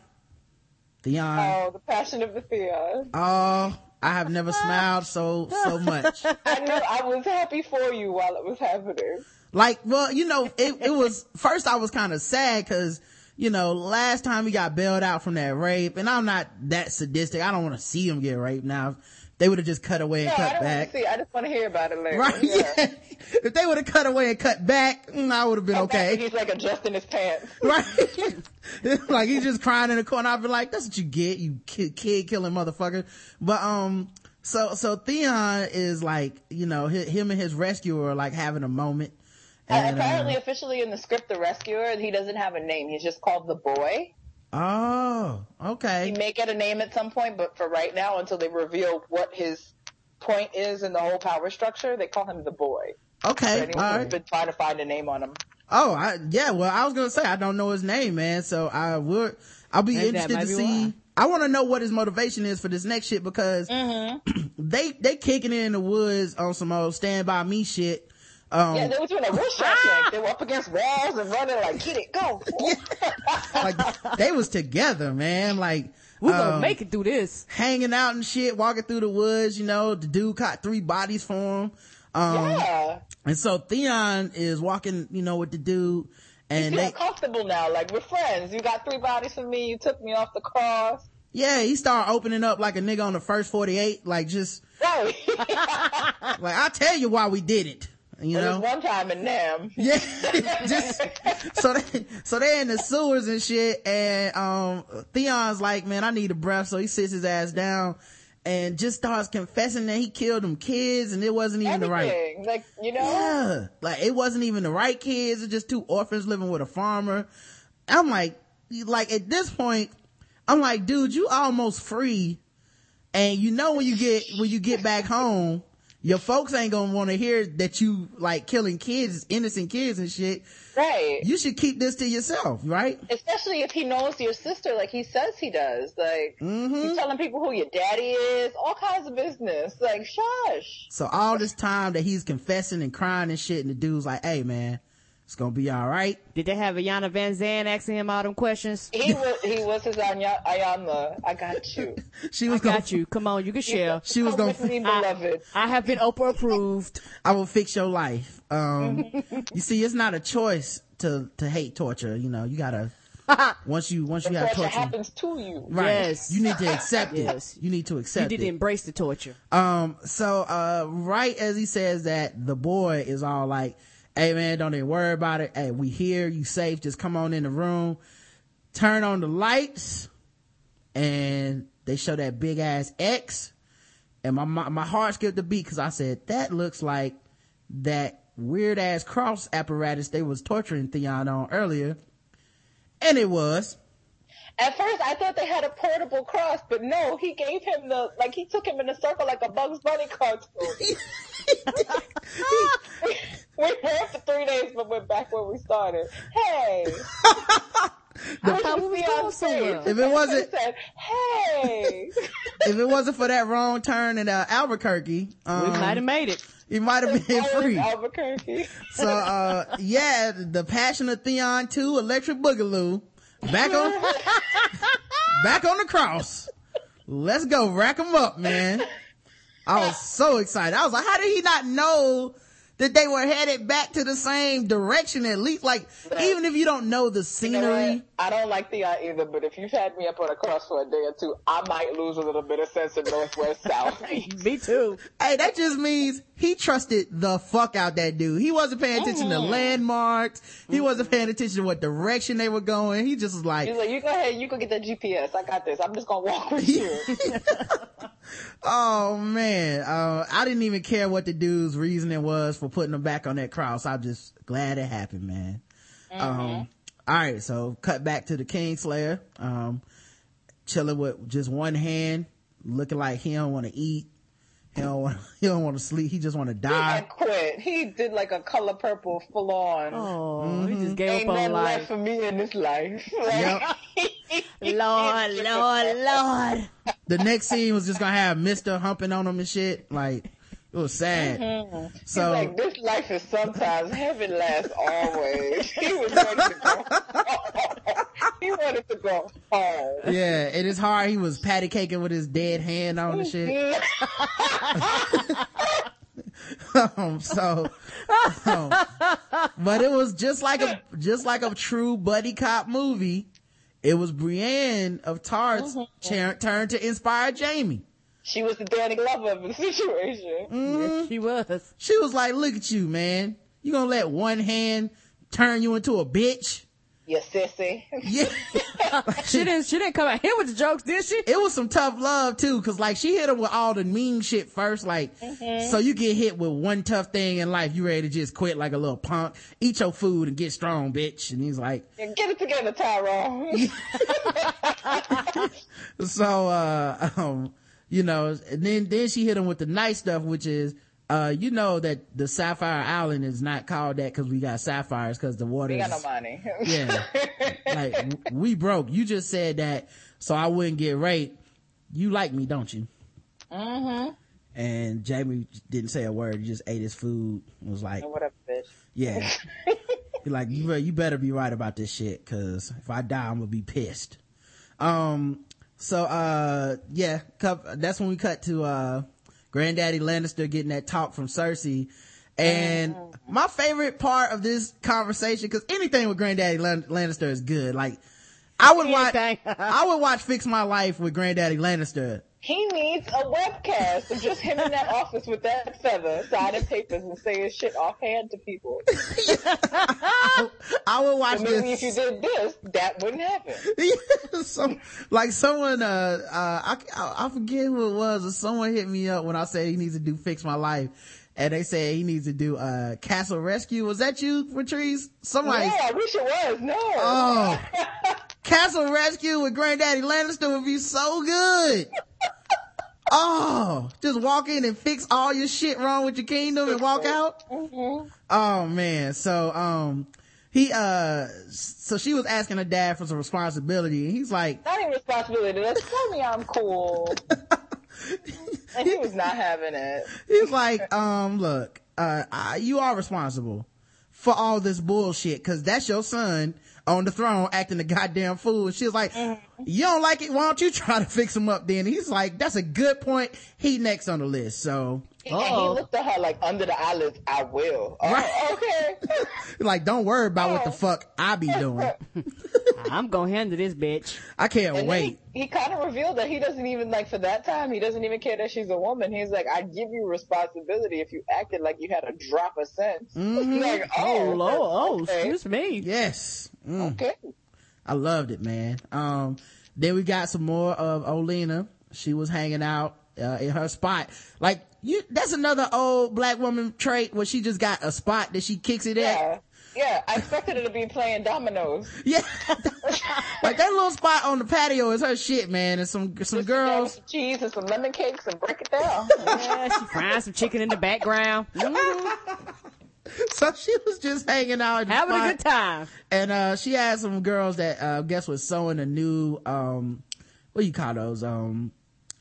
Theon, Oh, the passion of the Theon. oh, I have never smiled so, so much. I knew I was happy for you while it was happening. Like, well, you know, it, it was, first I was kind of sad cause, you know, last time he got bailed out from that rape, and I'm not that sadistic. I don't want to see him get raped now. They would have just cut away and I cut don't back. see. I just want to hear about it later. Right? Yeah. Yeah. If they would have cut away and cut back, mm, I would have been And okay. He's like adjusting his pants. Right? like he's just crying in the corner. I'd be like, that's what you get, you kid, kid killing motherfucker. But, um, so, so Theon is like, you know, hi- him and his rescuer are like having a moment. And And, apparently, uh, officially in the script, the rescuer, he doesn't have a name. He's just called the boy. Oh, okay. He okay. may get a name at some point, but for right now, until they reveal what his point is in the whole power structure, they call him the boy. For Okay. All anyone been trying to find a name on him. Oh, I, yeah, well, I was gonna say, I don't know his name, man, so I would, I'll be And interested to be see. why. I want to know what his motivation is for this next shit because Mm-hmm. they, they kicking it in the woods on some old stand by me shit. Um, Yeah, they were doing a wrist shot kick. They were up against walls and running like, get it, go. like they was together, man, like, We're gonna um, make it through this. hanging out and shit, walking through the woods, you know, the dude caught three bodies for him. Um, yeah. and so Theon is walking, you know, with the dude and Feel they, comfortable now. Like, we're friends. You got three bodies for me. You took me off the cross. yeah, he started opening up like a nigga on the first 48, like just, Right. like, I'll tell you why we did it, you know? one time in Nam. Yeah, just, so they, so they're in the sewers and shit and, um, Theon's like, man, I need a breath. So he sits his ass down and just starts confessing that he killed them kids and it wasn't even the right. Everything. Like, you know? Yeah. Like it wasn't even the right kids. It's just two orphans living with a farmer. I'm like, like at this point, I'm like, dude, you almost free. And you know when you get, when you get back home, your folks ain't gonna want to hear that you like killing kids, innocent kids and shit. Right. You should keep this to yourself, right? Especially if he knows your sister like he says he does. Like, Mm-hmm. he's telling people who your daddy is, all kinds of business. Like, shush. So all this time that he's confessing and crying and shit and the dude's like, hey man, it's gonna be all right. Did they have Iyanla Vanzant asking him all them questions? He was, he was his Anya, Iyanla. I got you. She I was gonna, got you. Come on, you can share. she was gonna, with me, I, beloved. I have been Oprah approved. I will fix your life. Um, you see, it's not a choice to, to hate torture. You know, you gotta, once you, once you have torture torture, happens to you. right. Yes. You need to accept it. Yes. it. You need to accept it. You accept did it. embrace the torture. Um, so, uh, right as he says that, the boy is all like, hey man, don't even worry about it. Hey, we here, you safe, just come on in the room, turn on the lights, and they show that big ass X, and my, my, my heart skipped a beat because I said, that looks like that weird ass cross apparatus they was torturing Theon on earlier. And it was. At first, I thought they had a portable cross, but no, he gave him the like he took him in a circle like a Bugs Bunny cartoon. we went for three days, but went back where we started. Hey, I thought was going somewhere. If it wasn't- said, "Hey." if it wasn't for that wrong turn in uh, Albuquerque, um, We might have made it. he might have been free. Albuquerque. So, uh, yeah, the Passion of Theon 2, Electric Boogaloo, back on, back on the cross. Let's go, rack 'em up, man. I was so excited. I was like, how did he not know that they were headed back to the same direction at least? Like, even if you don't know the You know scenery. I don't like Theon either, but if you've had me up on a cross for a day or two, I might lose a little bit of sense of northwest south. Me too. hey, that just means he trusted the fuck out that dude. He wasn't paying attention to mm-hmm. landmarks. He mm-hmm. wasn't paying attention to what direction they were going. He just was like, He's like, you go ahead, you go get that GPS. I got this. I'm just gonna walk with you. Oh man, uh, I didn't even care what the dude's reasoning was for putting him back on that cross. I'm just glad it happened, man. Um, all right, so cut back to the Kingslayer, um, chilling with just one hand, looking like he don't want to eat. He don't want, he don't want to sleep. He just want to He die. had quit. He did like a color purple full on. Oh, he mm-hmm. just gave Ain't up on nothing left life. for me in this life. Yep. Lord, Lord, Lord. The next scene was just gonna have Mister humping on him and shit. Like it was sad. Mm-hmm. He's So like, this life is sometimes heaven lasts always. He was ready to go. he wanted to go home. yeah, it is hard. He was patty caking with his dead hand on the shit. um, so, um, but it was just like a, just like a true buddy cop movie. It was Brienne of Tarth's cha- turn to inspire Jaime. She was the Danny Glover of the situation. Yes, she was. She was like, look at you, man. You gonna let one hand turn you into a bitch? You sissy. Yeah. She didn't. She didn't come out here with the jokes, did she? it was some tough love too, cause like she hit him with all the mean shit first, like, so you get hit with one tough thing in life, you ready to just quit like a little punk, eat your food and get strong, bitch. And he's like, Get it together, Tyrone. so, uh, um, you know, and then, then she hit him with the nice stuff, which is, uh, you know that the Sapphire Island is not called that cause we got sapphires cause the water we got no money. yeah. like, w- we broke. You just said that so I wouldn't get raped. You like me, don't you? mm-hmm. And Jaime didn't say a word. He just ate his food. and Was like, Whatever, bitch. yeah. He like, you, you better be right about this shit. Cause if I die, I'm gonna be pissed. Um, so, uh, yeah, that's when we cut to, uh, granddaddy Lannister getting that talk from Cersei. And mm-hmm. my favorite part of this conversation, cause anything with granddaddy Lannister is good. Like, I would watch, I would watch Fix My Life with granddaddy Lannister. He needs a webcast of just him in that office with that feather, signing papers and saying shit offhand to people. I would watch maybe this. if you did this, that wouldn't happen. Some, like someone, uh, uh, I, I, I forget who it was, someone hit me up when I said he needs to do Fix My Life. And they said he needs to do, uh, Castle Rescue. Was that you, Patrice? Somebody, Yeah, I wish it was. No. oh, Castle Rescue with Granddaddy Lannister would be so good. Oh, just walk in and fix all your shit wrong with your kingdom and walk out. Oh man. So, um, he, uh, so she was asking her dad for some responsibility and he's like, Not even responsibility. Just tell me I'm cool. and he was not having it. he's like, um, look, uh, I, you are responsible for all this bullshit because that's your son on the throne acting a goddamn fool. And she was like, mm-hmm. you don't like it? Why don't you try to fix him up then? He's like, that's a good point. He next on the list. So And he looked at her like under the eyelids, I will. Oh, Right. okay. like, don't worry about what the oh. fuck I be doing. I'm gonna handle this bitch. I can't And wait. he, he kind of revealed that he doesn't even like for that time. He doesn't even care that she's a woman. He's like, I give you responsibility if you acted like you had a drop of sense. Mm-hmm. like, Oh oh, lord. Oh, okay. excuse me. Yes. Mm. Okay. I loved it, man. Um, then we got some more of Olenna. She was hanging out uh, in her spot. Like you, that's another old black woman trait where she just got a spot that she kicks it at. Yeah. Yeah, I expected her to be playing dominoes. Yeah. like that little spot on the patio is her shit, man. And some, some girls. Some cheese and some lemon cakes and break it down. Yeah, she frying some chicken in the background. Mhm. So she was just hanging out. in the Having a good time. And, uh, she had some girls that, uh, I guess was sewing a new, um, what do you call those? Um,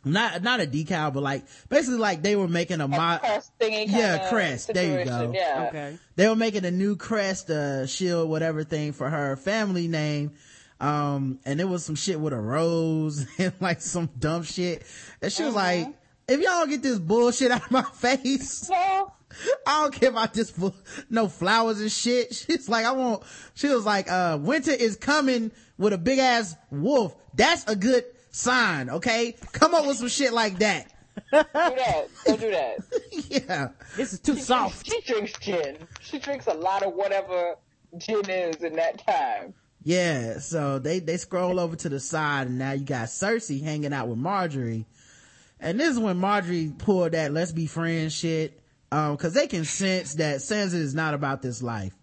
not, not a decal, but like, basically like they were making a mod. crest thingy. Yeah, crest. There you go. Yeah. Okay. they were making a new crest, uh, shield, whatever thing for her family name. Um, and there was some shit with a rose and like some dumb shit. And she was like, if y'all get this bullshit out of my face, No. I don't care about this, bull- no flowers and shit. She's like, I want, she was like, uh, winter is coming with a big ass wolf. That's a good sign, okay? Come up with some shit like that. Do that. Don't do that. yeah. This is too soft. She drinks gin. She drinks a lot of whatever gin is in that time. Yeah, so they, they scroll over to the side and now you got Cersei hanging out with Margaery. And this is when Margaery pulled that let's be friends shit. Um, cause they can sense that Sansa is not about this life.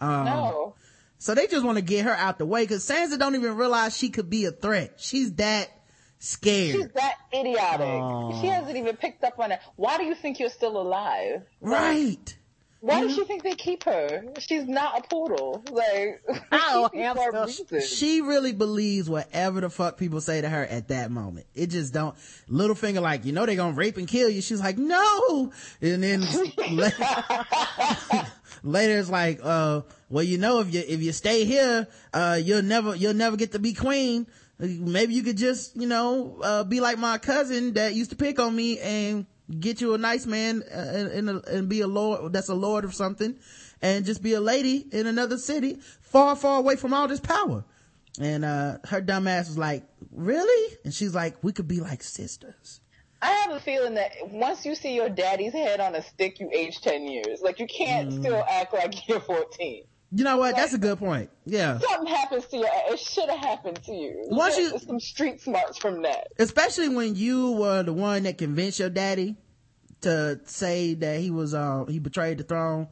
Um, No. So they just want to get her out the way cause Sansa don't even realize she could be a threat. She's that scared. She's that idiotic. She hasn't even picked up on it. Why do you think you're still alive? right. Why Mm-hmm. does she think they keep her? She's not a portal. Like, she's here for a hamster. reason. She really believes whatever the fuck people say to her at that moment. It just don't, Littlefinger like, you know they gonna rape and kill you. She's like, no! And then later, later it's like, uh, well you know if you, if you stay here, uh, you'll never, you'll never get to be queen. Maybe you could just, you know, uh, be like my cousin that used to pick on me and get you a nice man uh, and, and, and be a lord, that's a lord of something and just be a lady in another city far, far away from all this power. And, uh, her dumb ass was like, really? And she's like, we could be like sisters. I have a feeling that once you see your daddy's head on a stick, you age 10 years. Like, you can't Mm. still act like you're 14. You know what? That's a good point. Yeah. Something happens to you. It should have happened to you. Once you- some street smarts from that. Especially when you were the one that convinced your daddy to say that he was, uh, he betrayed the throne.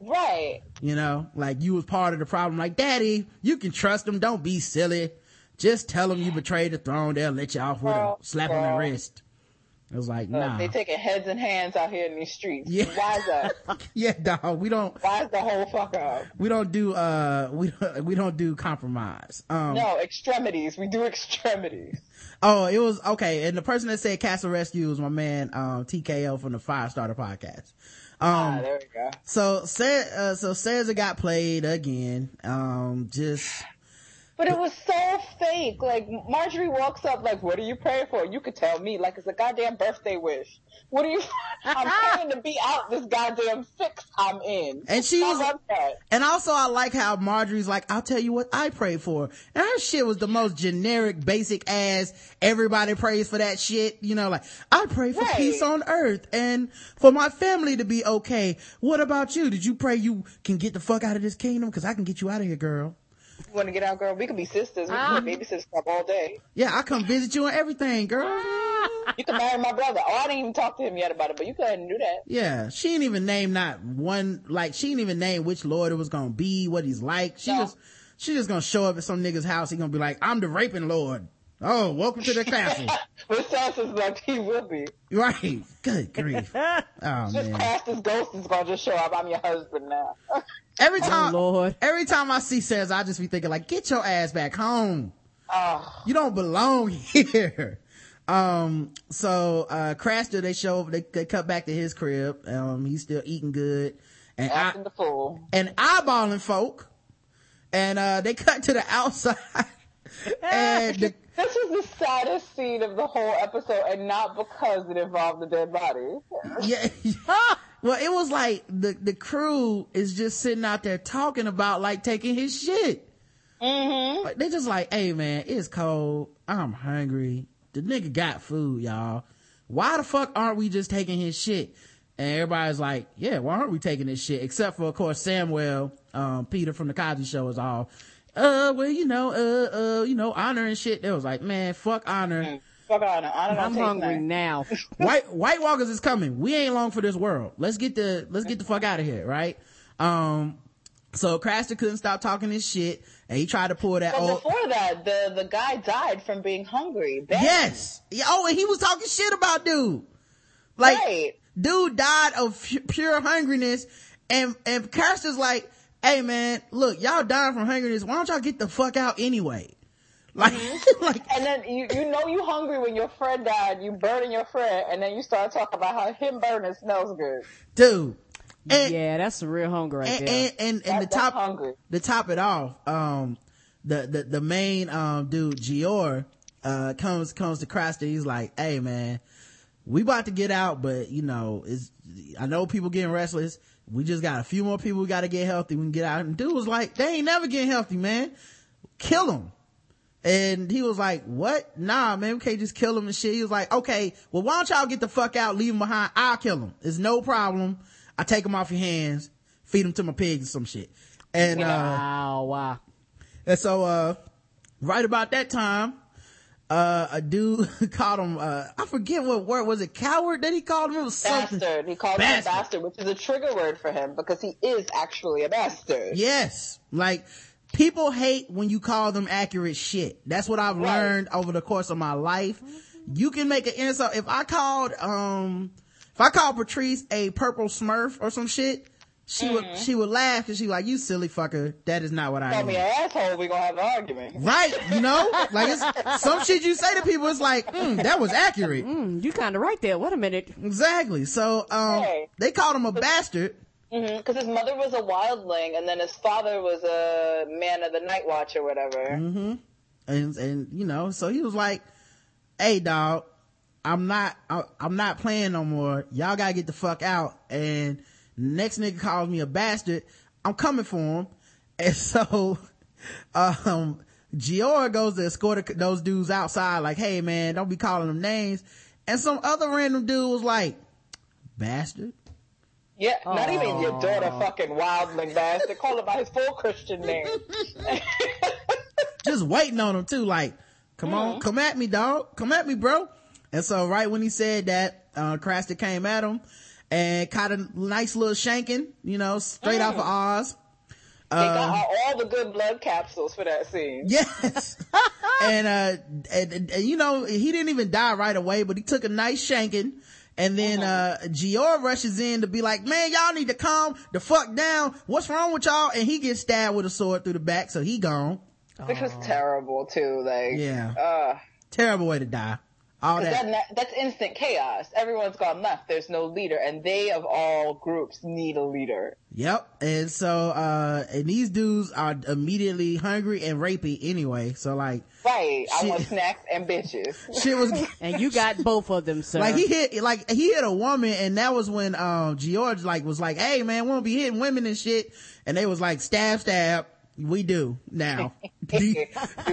Right. You know, like you was part of the problem. Like, daddy, you can trust him. Don't be silly. Just tell them you betrayed the throne. They'll let you off with a Girl, slap on the wrist. It was like, Uh, nah. They taking heads and hands out here in these streets. Yeah. Why is that? yeah, dog. We don't, Why is the whole fuck up? we don't do, uh, we don't, we don't do compromise. Um, No, extremities. We do extremities. oh, it was, okay. And the person that said Castle Rescue was my man, um, TKO from the Firestarter podcast. ah, Um, there we go. so, uh, so Caesar got played again. Um, just, But it was so fake. Like Margaery walks up, like, "What are you praying for?" You could tell me, like, it's a goddamn birthday wish. What are you? I'm uh-huh. praying to be out this goddamn fix I'm in. And she I was- that. And also I like how Margaery's like, I'll tell you what I pray for. And her shit was the most generic, basic ass, everybody prays for that shit. You know, like, I pray for Right. peace on earth and for my family to be okay. What about you? Did you pray you can get the fuck out of this kingdom? Cause I can get you out of here, girl. You want to get out, girl? We can be sisters. We Ah. can be babysitters club all day. Yeah, I come visit you and everything, girl. You can marry my brother. Oh, I didn't even talk to him yet about it, but you go ahead and do that. Yeah, she didn't even name not one, like, she didn't even name which lord it was gonna be, what he's like. She No. just, she just gonna show up at some nigga's house. He gonna be like, I'm the raping lord. Oh, welcome to the castle. But Sansa's like, he will be. right. Good grief. Oh Just man. past this ghost is gonna just show up. I'm your husband now. Every Oh time, Lord. every time I see Says, I just be thinking like, get your ass back home. oh, You don't belong here. Um, so, uh, Craster, they show, they, they cut back to his crib. Um, he's still eating good. And I, acting the fool. and eyeballing folk. And, uh, they cut to the outside. and the, This was the saddest scene of the whole episode, and not because it involved the dead body. yeah. Well, it was like the, the crew is just sitting out there talking about like taking his shit. Mm-hmm. Like, they just like, hey man, it's cold. I'm hungry. The nigga got food, y'all. Why the fuck aren't we just taking his shit? And everybody's like, yeah, why aren't we taking this shit? Except for, of course, Samwell, um, Peter from the Cosby show is all, uh, well, you know, uh, uh, you know, honor and shit. They was like, man, fuck honor. Fuck out of I don't I'm hungry now. White White Walkers is coming. We ain't long for this world. Let's get the let's get the fuck out of here, right? Um, so Craster couldn't stop talking his shit, and he tried to pull that. But old, before that, the the guy died from being hungry. Ben. yes, Yeah, oh, and he was talking shit about dude. Like, Right. dude died of pu- pure hungriness, and and Craster's like, "Hey man, look, y'all dying from hungriness. Why don't y'all get the fuck out anyway?" Like, like And then you you know you hungry when your friend died. You burning your friend, and then you start talking about how him burning smells good. dude. And, yeah, that's some real hunger right and, there. and, and, and the That- that's top, hungry. the top it off, um, the, the, the main, um, dude, Jeor, uh, comes, comes to Craster. He's like, Hey man, we about to get out, but you know, it's, I know people getting restless. We just got a few more people we got to get healthy. We can get out. And dude was like, they ain't never getting healthy, man. Kill them. And he was like, what? Nah, man, we can't just kill him and shit. He was like, okay, well, why don't y'all get the fuck out, leave him behind? I'll kill him. It's no problem. I take him off your hands, feed him to my pigs or some shit. And, uh, wow, wow. and so, uh, right about that time, uh, a dude called him, uh, I forget what word, was it coward that he called him? It was something. Bastard. He called him a bastard, which is a trigger word for him because he is actually a bastard. Yes. Like, people hate when you call them accurate shit. That's what I've Right. learned over the course of my life. You can make an insult. If I called, um, if I called Patrice a purple smurf or some shit, she would, she would laugh and she would like, you silly fucker. That is not what I Call am. me an asshole, we gonna have an argument. Right. You know, like it's some shit you say to people. It's like, mm, that was accurate. Mm, you kind of right there. Wait a minute. Exactly. So, um, Hey. they called him a bastard. Because his mother was a wildling, and then his father was a man of the night watch or whatever. and and you know so he was like hey dog i'm not I, i'm not playing no more. Y'all gotta get the fuck out. And next nigga calls me a bastard. I'm coming for him. And so um goes to escort those dudes outside like hey man don't be calling them names. And some other random dude was like bastard Yeah, not even your daughter, fucking wildling bastard. Call him by his full Christian name. just waiting on him too, like, come on, come at me, dog. Come at me, bro. And so right when he said that, uh, Craster came at him and caught a nice little shanking, you know, straight off of Oz. they got all, all the good blood capsules for that scene. Yes. and, uh, and, and, and, you know, he didn't even die right away, but he took a nice shanking. And then, uh, Jeor rushes in to be like, man, y'all need to calm the fuck down. What's wrong with y'all? And he gets stabbed with a sword through the back. So he gone. Which was terrible too. Like, Yeah. uh, Terrible way to die. All 'cause that. that, that's instant chaos. Everyone's gone left. There's no leader, and they of all groups need a leader. Yep. And so, uh, and these dudes are immediately hungry and rapey anyway. So like, Right. I Shit. want snacks and bitches. shit was, And you got both of them, sir. like he hit, like he hit a woman and that was when, um, Jeor like was like, hey man, we won't be hitting women and shit. And they was like, stab, stab. We do now. Do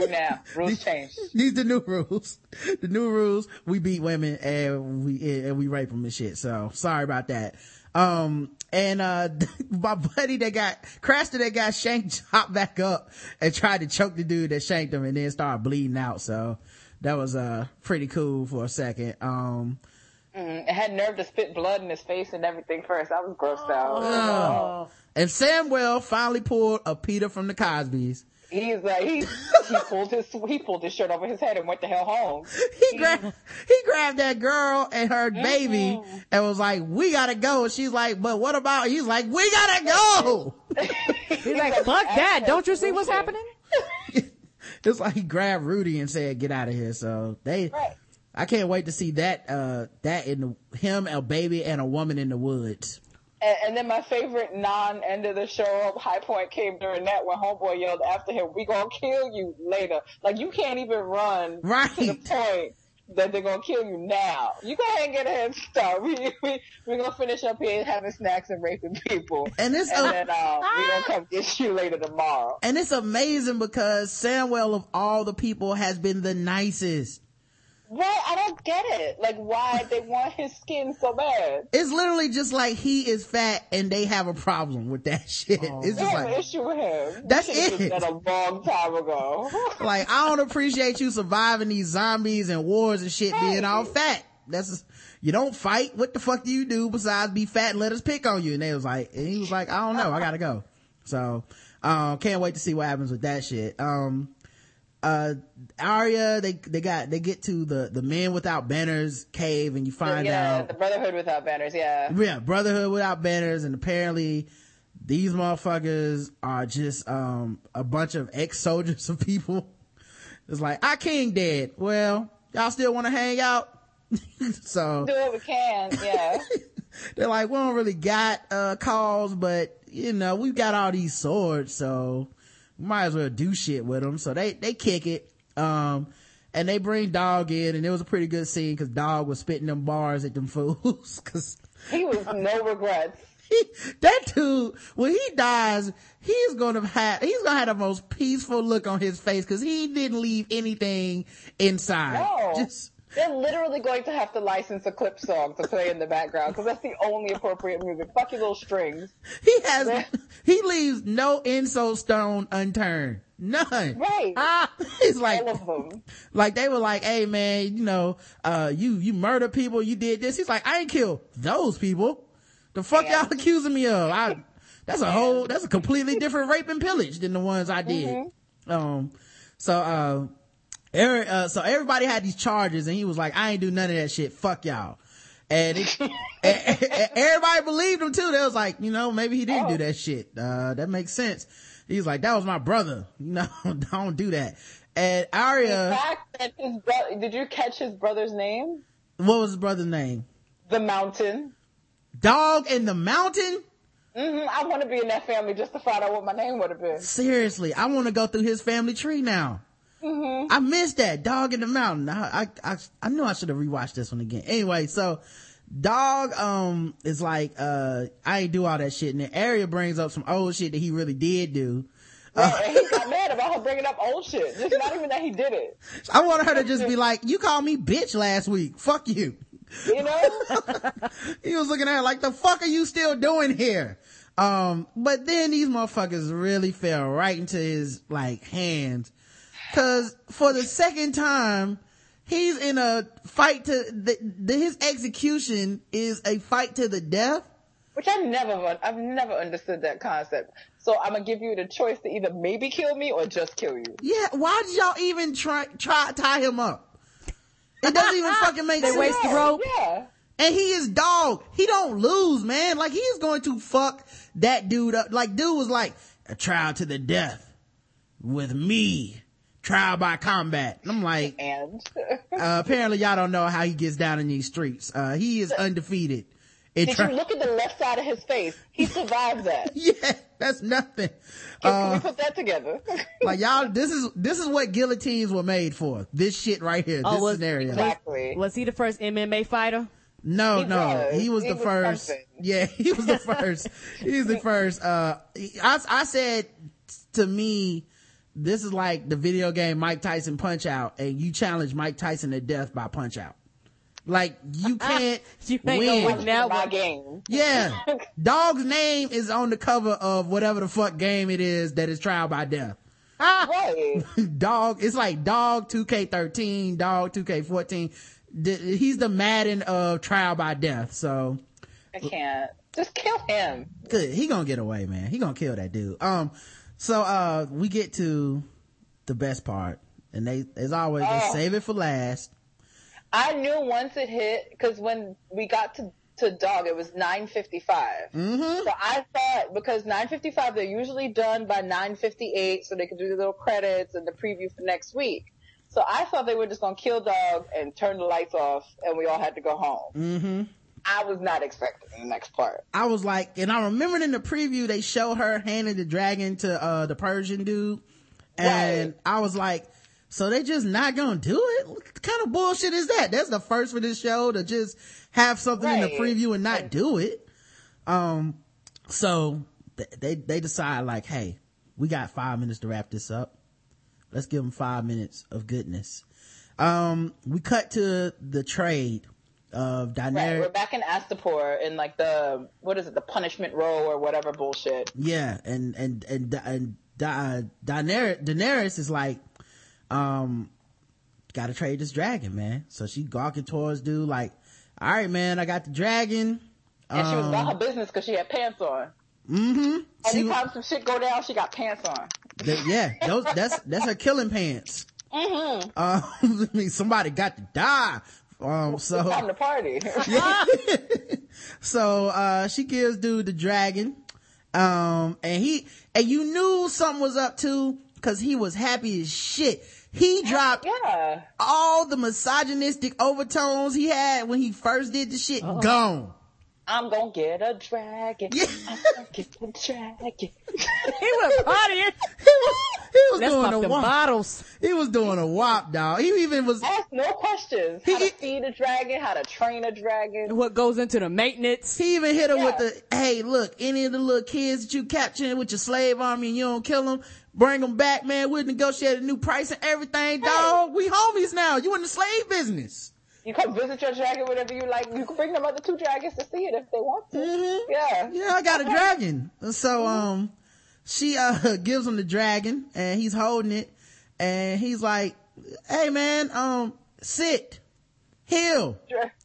now. Rules change. These the new rules. The new rules. We beat women and we and we rape them and shit. So sorry about that. Um and uh my buddy that got crashed that got shanked hopped back up and tried to choke the dude that shanked him and then started bleeding out. So that was uh pretty cool for a second. Um It had nerve to spit blood in his face and everything first. I was grossed out. uh, and Samwell finally pulled a Peter from the Cosbys. He's like he he pulled his he pulled his shirt over his head and went the hell home. he grabbed he grabbed that girl and her baby and was like, "We gotta go." And she's like, "But what about?" He's like, "We gotta go." He's like, fuck that. Don't you see what's happening? it's like he grabbed Rudy and said, "Get out of here." So they, Right. I can't wait to see that uh that in the, him, a baby, and a woman in the woods. And, and then my favorite non end of the show high point came during that when Homeboy yelled after him, "We gonna kill you later." Like you can't even run right. to the point that they're gonna kill you now. You go ahead and get a head start. We we we gonna finish up here having snacks and raping people, And it's and a- then uh, we gonna come get you later tomorrow. And it's amazing because Samwell of all the people has been the nicest. Right, I don't get it. Like why they want his skin so bad. It's literally just like he is fat and they have a problem with that shit. Oh. it's They just have an issue with him. That's it. That a long time ago. like I don't appreciate you surviving these zombies and wars and shit being all fat. That's just, you don't fight. What the fuck do you do besides be fat and let us pick on you? And they was like, and he was like, I don't know, I gotta go. So, um, can't wait to see what happens with that shit. Um, uh, Arya, they they got they get to the the men without banners cave, and you find out yeah, out the Brotherhood without banners. Yeah. yeah, Brotherhood without banners, and apparently these motherfuckers are just um a bunch of ex-soldiers of people. It's like, I king dead. Well, y'all still want to hang out? so Do what we can. Yeah. they're like, we don't really got uh calls, but you know, we've got all these swords, so might as well do shit with them. So they they kick it. Um and they bring Dog in, and it was a pretty good scene because Dog was spitting them bars at them fools. Cause he was no regrets. he, that dude, when he dies, he's gonna have, he's gonna have the most peaceful look on his face because he didn't leave anything inside. No. Just, They're literally going to have to license a clip song to play in the background because that's the only appropriate music. Fuck your little strings. he has, he leaves no insult stone unturned. None. Right. Ah, it's like, All of them. like they were like, hey man, you know, uh, you, you murder people, you did this. He's like, I ain't kill those people. The fuck Yeah. y'all accusing me of? I, that's a whole, that's a completely different rape and pillage than the ones I did. Um, so, uh, every, uh, so everybody had these charges and he was like, I ain't do none of that shit. Fuck y'all. And, it, and- and everybody believed him too. They was like, you know, maybe he didn't do that shit. Uh, that makes sense. He's like, that was my brother. No, don't do that. And The fact that his brother, did you catch his brother's name? what was his brother's name? The Mountain. Dog in the mountain? hmm I want to be in that family just to find out what my name would have been. Seriously, I want to go through his family tree now. I missed that dog in the mountain. I, I, I, I knew I should have rewatched this one again. Anyway, so dog, um, is like, uh, I ain't do all that shit. And the Arya brings up some old shit that he really did do. Right, and he got mad about her bringing up old shit. Just not even that he did it. I wanted her to just be like, you called me bitch last week. Fuck you. You know? he was looking at her like, the fuck are you still doing here? Um, but then these motherfuckers really fell right into his, like, hands. Cause for the second time, he's in a fight to, the, the, his execution is a fight to the death. Which I never, I've never understood that concept. So I'm gonna give you the choice to either maybe kill me or just kill you. Yeah, why did y'all even try, try, tie him up? It doesn't even fucking make They sense. waste the rope. Yeah. And he is dog. He don't lose, man. Like he is going to fuck that dude up. Like dude was like, a trial to the death with me. Trial by combat. And I'm like, And uh, apparently y'all don't know how he gets down in these streets. Uh, he is undefeated. It did tri- you look at the left side of his face? He survived that. yeah, that's nothing. Can, Uh, can we put that together? like y'all, this is, this is what guillotines were made for. This shit right here. Oh, this was- scenario. exactly. Was he the first MMA fighter? No, He no, was. he was He the was first. something. Yeah, he was the first. He's the first. Uh, I, I said to me, this is like the video game Mike Tyson Punch Out, and you challenge Mike Tyson to death by Punch Out. Like you can't You win. win that my game. Yeah, dog's name is on the cover of whatever the fuck game it is that is trial by death. Right. dog, it's like dog 2K13, dog 2K14. He's the Madden of trial by death. So I can't. Just kill him. good. He gonna get away, man. He gonna kill that dude. Um, so, uh, we get to the best part and they, as always, they Oh. save it for last. I knew once it hit because when we got to to dog, it was nine fifty five. Mm-hmm. So I thought because nine fifty five, they're usually done by nine fifty eight, so they could do the little credits and the preview for next week. So I thought they were just gonna kill dog and turn the lights off, and we all had to go home. Mm-hmm. I was not expecting the next part. I was like, and I remembered in the preview, they showed her handing the dragon to, uh, the Persian dude. And Right. I was like, so they just not gonna do it? What kind of bullshit is that? That's the first for this show to just have something in the preview and not do it. Um, so th- they, they decide like, hey, we got five minutes to wrap this up. Let's give them five minutes of goodness. Um, we cut to the trade of Right, Daenerys. we're back in Astapor in like the what is it, the punishment row or whatever bullshit. Yeah, and and and and Da- Daenerys, Daenerys is like, um, gotta trade this dragon, man. So she gawking towards dude like, all right, man, I got the dragon. And she was Um, about her business because she had pants on. Mm-hmm. She, Anytime some shit go down, she got pants on. the- yeah, those, that's that's her killing pants. Mm-hmm. Uh, I mean, somebody got to die. Um, so Time to party. so uh she gives dude the dragon um and he and you knew something was up too because he was happy as shit he dropped yeah. all the misogynistic overtones he had when he first did the shit gone I'm gonna get a dragon. Yeah. I'm gonna get a dragon. He was partying. he was he was Let's doing pop a wop bottles. he was doing a wop dog he even was Ask no questions. How to feed a dragon, how to train a dragon. What goes into the maintenance? he even hit her with Yeah. the hey look any of the little kids that you capturing with your slave army and you don't kill them bring them back man we'll negotiate a new price and everything dog we homies now you in the slave business You come visit your dragon whenever you like. You can bring them other two dragons to see it if they want to. Mhm. Yeah. yeah i got a dragon so um she uh gives him the dragon and he's holding it and he's like hey man um sit heal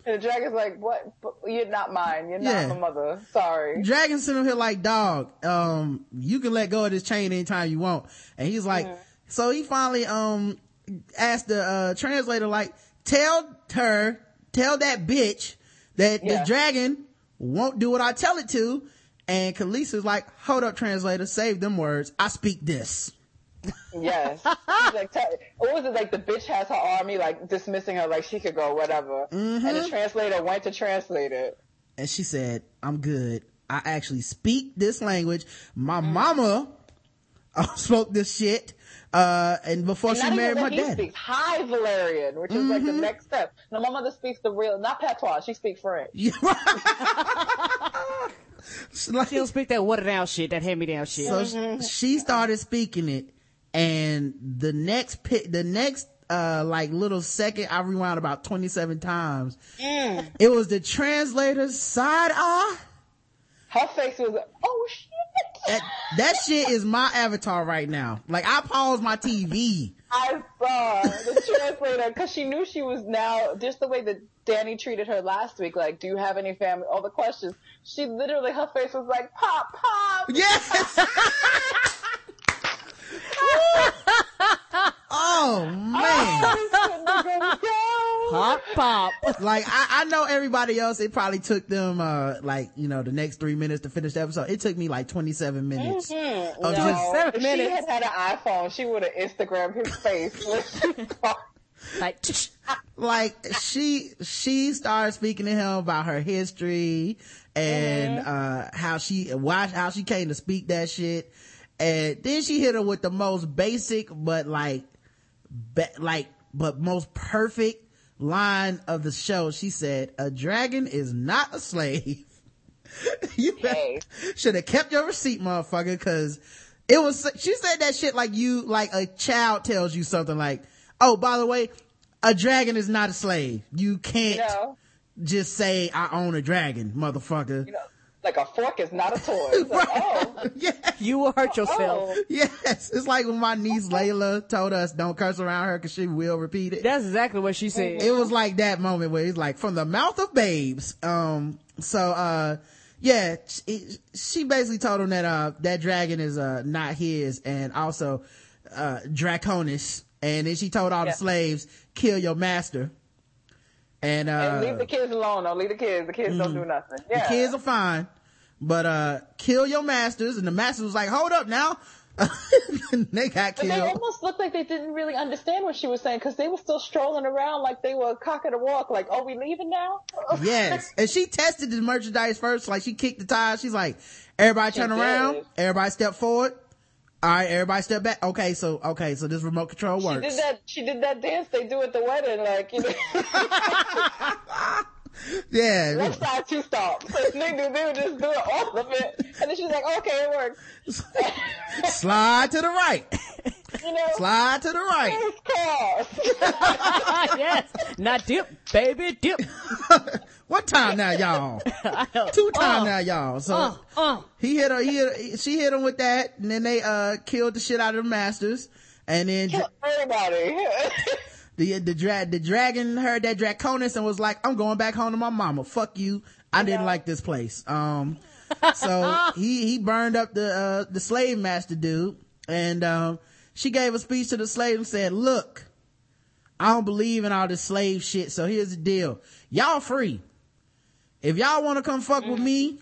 And the dragon's like, what? You're not mine. You're not my mother. Sorry. dragon sent him here like dog um you can let go of this chain anytime you want and he's like so he finally um asked the uh translator like tell her tell that bitch that Yeah. the dragon won't do what i tell it to and Khaleesi's like hold up translator save them words i speak this Yes. Like, tell, what was it like? The bitch has her army, like dismissing her, like she could go, whatever. And the translator went to translate it. and she said i'm good i actually speak this language my mama uh, spoke this shit uh and before And she married my he speaks High Valyrian, which is like the next step. No, my mother speaks the real, not patois. She speaks French. Yeah, It's like- She don't speak that watered down shit, that hand me down shit. so sh- she started speaking it and the next pi- the next uh like little second i rewound about 27 times. It was the translator's side eye. Her face was, oh shit. that, that shit is my avatar right now. Like i paused my tv I saw the translator because she knew she was now just the way that Danny treated her last week. Like, do you have any family? All the questions. She literally, her face was like, pop, pop. yes oh man. Pop, pop. like I, I know everybody else it probably took them uh like you know the next three minutes to finish the episode. It took me like 27 minutes. Of No, just seven if minutes. she had had an iPhone, she would have Instagrammed his face. Like, like she she started speaking to him about her history and uh how she why how she came to speak that shit. And then she hit her with the most basic but like be, like but most perfect line of the show she said a dragon is not a slave. You Hey. should have kept your receipt motherfucker because it was she said that shit like you like a child tells you something like oh by the way a dragon is not a slave. You can't you know, just say i own a dragon motherfucker. You know, like a fork is not a toy. It's like, oh, yeah you will hurt yourself. oh. yes it's like when my niece layla told us don't curse around her because she will repeat it That's exactly what she said. it was like that moment where it's like from the mouth of babes um so uh yeah she, she basically told him that uh that dragon is uh not his and also uh Dracarys and then she told all Yeah. the slaves kill your master and uh And leave the kids alone. Don't leave the kids. The kids don't do nothing. Yeah. the kids are fine but uh kill your masters and the masters was like hold up now they got But they almost looked like they didn't really understand what she was saying because they were still strolling around like they were cocking a walk. Like, oh, we leaving now? Yes. And she tested the merchandise first. Like she kicked the tires. She's like, everybody She turn did. around. Everybody step forward. All right. Everybody step back. Okay. So, okay. So this remote control works. She did that. She did that dance they do at the wedding, like you know, Yeah. left side two stomps. And they do. They would just do it all of it, and then she's like, "Okay, it works." Slide to the right. You know, Slide to the right. First class. yes. Not dip, baby, dip. what time now, y'all. Two time now, y'all. So Uh, uh. he hit her, he hit, she hit him with that, and then they, uh, killed the shit out of the masters. And then Kill everybody. the, the dra- the dragon heard that Dracarys and was like, I'm going back home to my mama. Fuck you. I didn't like this place. Um, so he, he burned up the, uh, the slave master dude. And, um, she gave a speech to the slave and said, look, I don't believe in all this slave shit. So here's the deal. Y'all free. If y'all want to come fuck with me,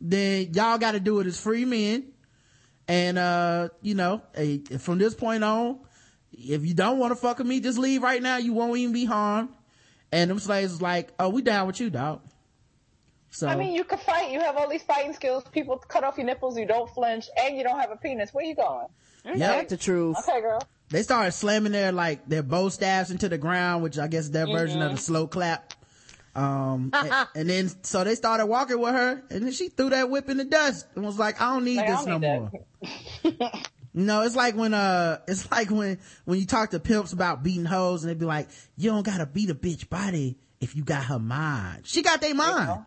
then y'all got to do it as free men. And, uh, you know, from this point on, if you don't want to fuck with me, just leave right now. You won't even be harmed. And them slaves was like, oh, we down with you, dog. So, I mean, you can fight. You have all these fighting skills. People cut off your nipples. You don't flinch, and you don't have a penis. Where you going? Ain't that the truth? Okay, girl. they started slamming their, like, their bow staffs into the ground, which I guess is their version of the slow clap. Um, and, and then, so they started walking with her, and then she threw that whip in the dust and was like, I don't need Like, this don't no need more. No, it's like when, uh, it's like when, when you talk to pimps about beating hoes and they be like, you don't gotta beat a bitch body if you got her mind. She got their mind.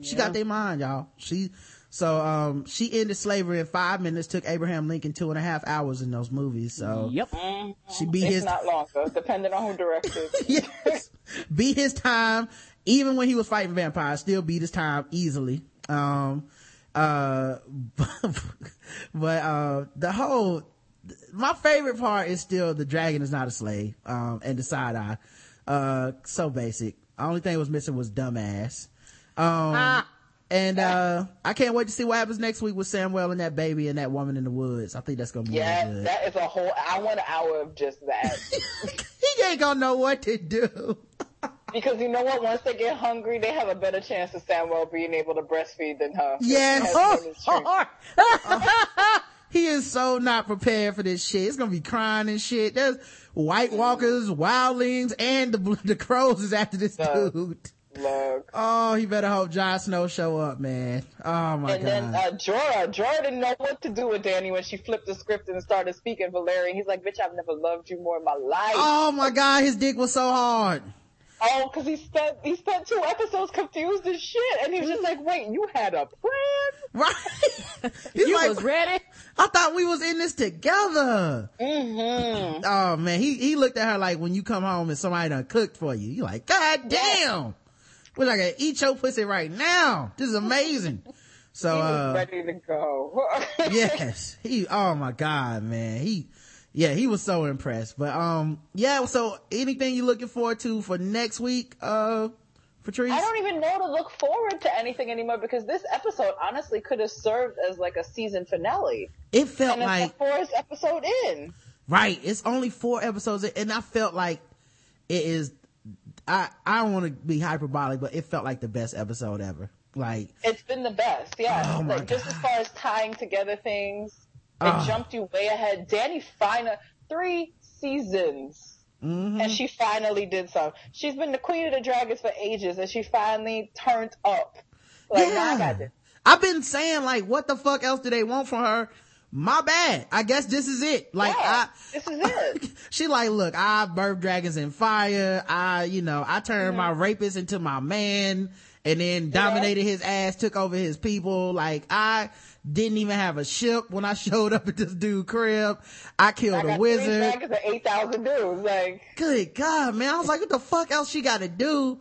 She got their mind, y'all. She, so, um, she ended slavery in five minutes, took Abraham Lincoln two and a half hours in those movies. So Yep. she beat It's his, not longer, depending on who directed. yes, beat his time. Even when he was fighting vampires, still beat his time easily. Um, uh, but, uh, the whole, my favorite part is still the dragon is not a slave, um, and the side eye. Uh, so basic. Only thing was missing was dumbass. Um, and, uh, I can't wait to see what happens next week with Samwell and that baby and that woman in the woods. I think that's gonna be Yeah, really that is a whole. I want an hour of just that he ain't gonna know what to do. because you know what? Once they get hungry, they have a better chance of Samwell being able to breastfeed than her. Yes. It's. He is so not prepared for this shit. It's gonna be crying and shit. There's White Walkers, Wildlings, and the the crows is after this dude. Look. Oh, he better hope Jon Snow show up, man. Oh my And god. And then uh, Jorah, Jorah didn't know what to do with Dany when she flipped the script and started speaking Valyrian. He's like, "Bitch, I've never loved you more in my life." oh my god, his dick was so hard. Oh, because he spent he spent two episodes confused as shit, and he was just like, "Wait, you had a plan?" Right? He's You like, was ready? I thought we was in this together. Mm-hmm. Oh man, he, he looked at her like when you come home and somebody done cooked for you. You like, God damn. We're like, eat your pussy right now. This is amazing. So, He was uh, ready to go. yes, he, oh my God, man. He, yeah, he was so impressed. But, um, yeah, so anything you looking forward to for next week, uh, Patrice? I don't even know to look forward to anything anymore because this episode honestly could have served as like a season finale. it felt And it's like, the fourth episode in. right, it's only four episodes and I felt like it is, I, I don't want to be hyperbolic, but it felt like the best episode ever. Like, It's been the best, yeah. Oh like just as far as tying together things, it Ah. jumped you way ahead. Dany finally three seasons. Mm-hmm. And she finally did some. She's been the queen of the dragons for ages, and she finally turned up. Like, now I got this. I've been saying like, what the fuck else do they want from her? My bad. I guess this is it. Like, Yeah, I, this is it. she like, look, I birthed dragons in fire. I, you know, I turned my rapist into my man and then dominated his ass, took over his people. Like, I didn't even have a ship when I showed up at this dude crib. I killed I a wizard. eight thousand dudes. Like, Good God, man. I was like, what the fuck else she got to do?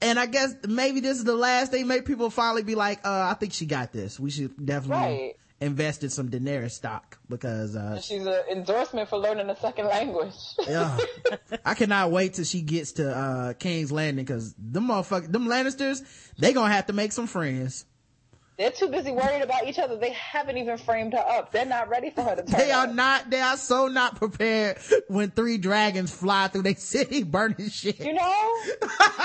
And I guess maybe this is the last thing make people finally be like, uh, I think she got this. We should definitely Right. Invest in some Daenerys stock because, uh, she's an endorsement for learning a second language. yeah. I cannot wait till she gets to, uh, King's Landing because them motherfuckers, them Lannisters, they gonna have to make some friends. They're too busy worried about each other. They haven't even framed her up. They're not ready for her to turn They are up. not, they are so not prepared when three dragons fly through their city burning shit. You know,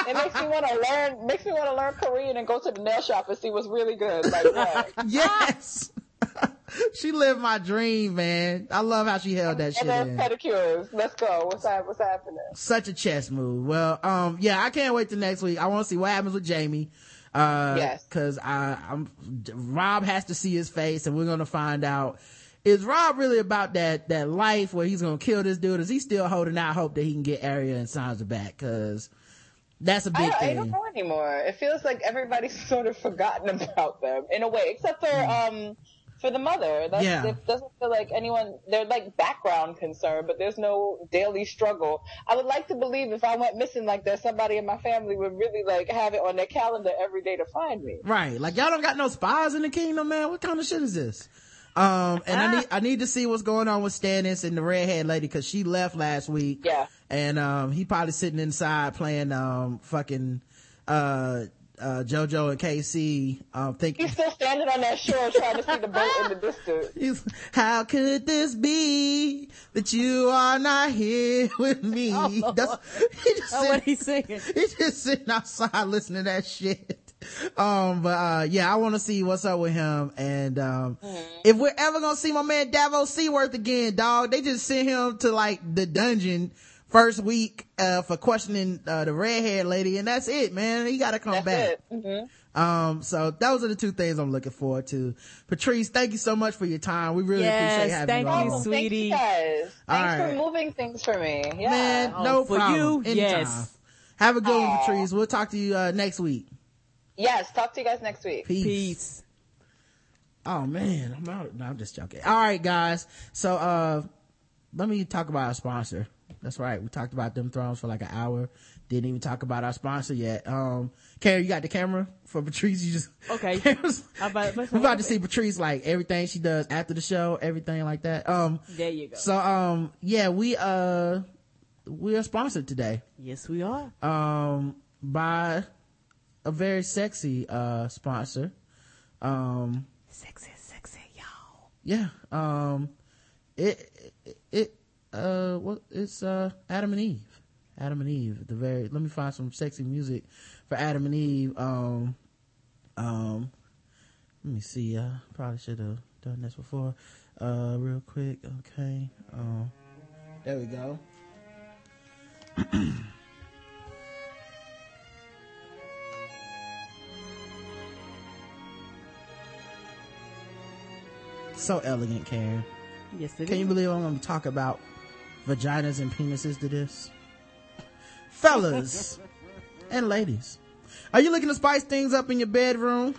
it makes me want to learn. Makes me want to learn Korean and go to the nail shop and see what's really good. Like. Yes. she lived my dream, man. I love how she held that shit and in. pedicures. Let's go. What's? What's happening? Such a chess move. Well, um, yeah, I can't wait till next week. I want to see what happens with Jaime. Uh, Yes. cause I, I'm, Robb has to see his face and we're going to find out is Robb really about that, that life where he's gonna kill this dude? Is he still holding out hope that he can get Arya and Sansa back? Cause that's a big I, I thing. don't know anymore. It feels like everybody's sort of forgotten about them in a way, except for um for the mother. That's, Yeah. It doesn't feel like anyone. They're like background concern, but there's no daily struggle. I would like to believe if I went missing like that, somebody in my family would really like have it on their calendar every day to find me. Right. Like y'all don't got no spies in the kingdom, man. What kind of shit is this? Um, and I need, I need to see what's going on with Stannis and the redhead lady cause she left last week. Yeah. And, um, he probably sitting inside playing, um, fucking, uh, uh, JoJo and K-Ci, um, thinking, He's still standing on that shore trying to see the boat in the distance. He's, how could this be that you are not here with me? That's, he just Oh, what he's singing. he's just sitting outside listening to that shit. Um, but, uh, yeah, I want to see what's up with him. And, um, if we're ever going to see my man Davos Seaworth again, dog, they just sent him to like the dungeon first week, uh, for questioning, uh, the redhead lady. And that's it, man. He got to come That's back. it. hmm Um, so those are the two things I'm looking forward to. Patrice, thank you so much for your time. We really appreciate having thank you you, on. Thank you guys. All Thanks right. for moving things for me. Yeah. Man, Oh, no for problem. you, Anytime. yes. Have a good one, Patrice. We'll talk to you, uh, next week. Yes. Talk to you guys next week. Peace. Peace. Oh man, I'm out. No, I'm just joking. All right, guys. So, uh, let me talk about our sponsor. That's right. We talked about them thrones for like an hour. Didn't even talk about our sponsor yet. Um, Karen, you got the camera for Patrice. You just Okay. Karen's- How about- We're about to see Patrice like everything she does after the show, everything like that. Um, There you go. so um, yeah, we uh, we are sponsored today yes, we are. um by a very sexy uh sponsor. Um, Sexy, sexy, y'all. yeah um it uh what it's uh adam and eve. Adam and eve the very let me find some sexy music for adam and eve um um let me see uh probably should have done this before uh real quick okay um there we go. So elegant karen. Yes, it can you is. believe I'm going to talk about vaginas and penises to this? Fellas and ladies, are you looking to spice things up in your bedroom?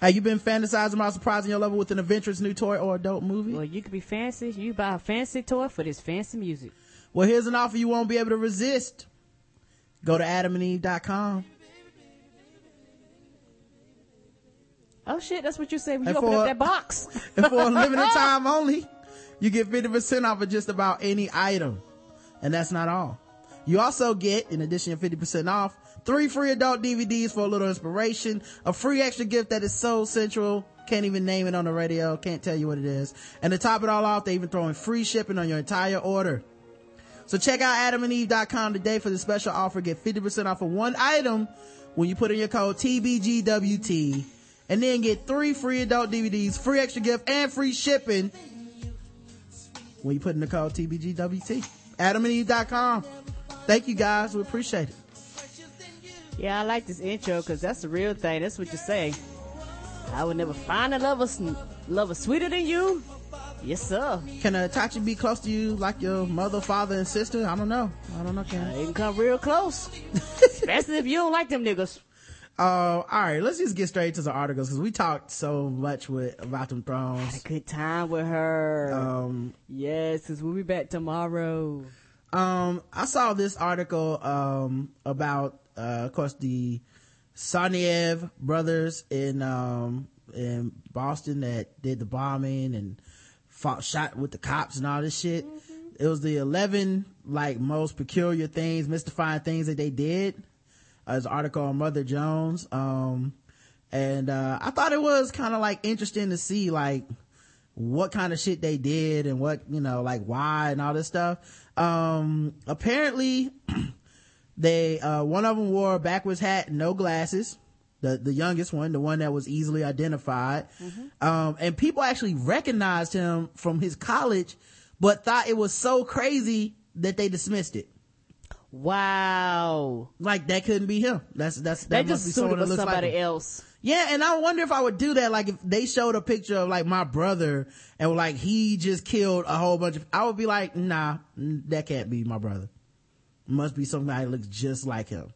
Have you been fantasizing about surprising your lover with an adventurous new toy or adult movie? Well, you could be fancy. You buy a fancy toy for this fancy music. Well, here's an offer you won't be able to resist. Go to adamandeve.com. Oh shit, that's what you say when you And open for- up that box. And for a limited time only, you get 50% off of just about any item. And that's not all. You also get, in addition to 50% off, three free adult DVDs for a little inspiration, a free extra gift that is so central, can't even name it on the radio, can't tell you what it is. And to top it all off, they even throw in free shipping on your entire order. So check out adamandeve.com today for the special offer. Get 50% off of one item when you put in your code TBGWT and then get three free adult DVDs, free extra gift, and free shipping when you put in the code TBGWT. adamandeve.com. Thank you guys. We appreciate it. yeah, I like this intro because that's the real thing. That's what you say. I would never find a lover, lover sweeter than you. Yes, sir. Can a Tachi be close to you like your mother, father, and sister? I don't know. I don't know, Ken. Uh, they can come real close. Especially if you don't like them niggas. Uh, all right, let's just get straight to the articles because we talked so much with about them thrones. Had a Good time with her. Um, yes, because we'll be back tomorrow. um, I saw this article, um, about, uh, of course, the Tsarnaev brothers in, um, in Boston that did the bombing and fought, shot with the cops and all this shit. It was the 11, like, most peculiar things, mystifying things that they did. Uh, an article on Mother Jones. Um, and, uh, I thought it was kind of like interesting to see, like, what kind of shit they did and what, you know, like why and all this stuff. Um, apparently they, uh, one of them wore a backwards hat no glasses. The, the youngest one, the one that was easily identified. Um, and people actually recognized him from his college, but thought it was so crazy that they dismissed it. Wow. Like that couldn't be him. That's, that's, They that just must be someone that looks somebody him. else. Yeah, and I wonder if I would do that. Like if they showed a picture of like my brother and like he just killed a whole bunch of, I would be like, nah, that can't be my brother. Must be somebody that looks just like him.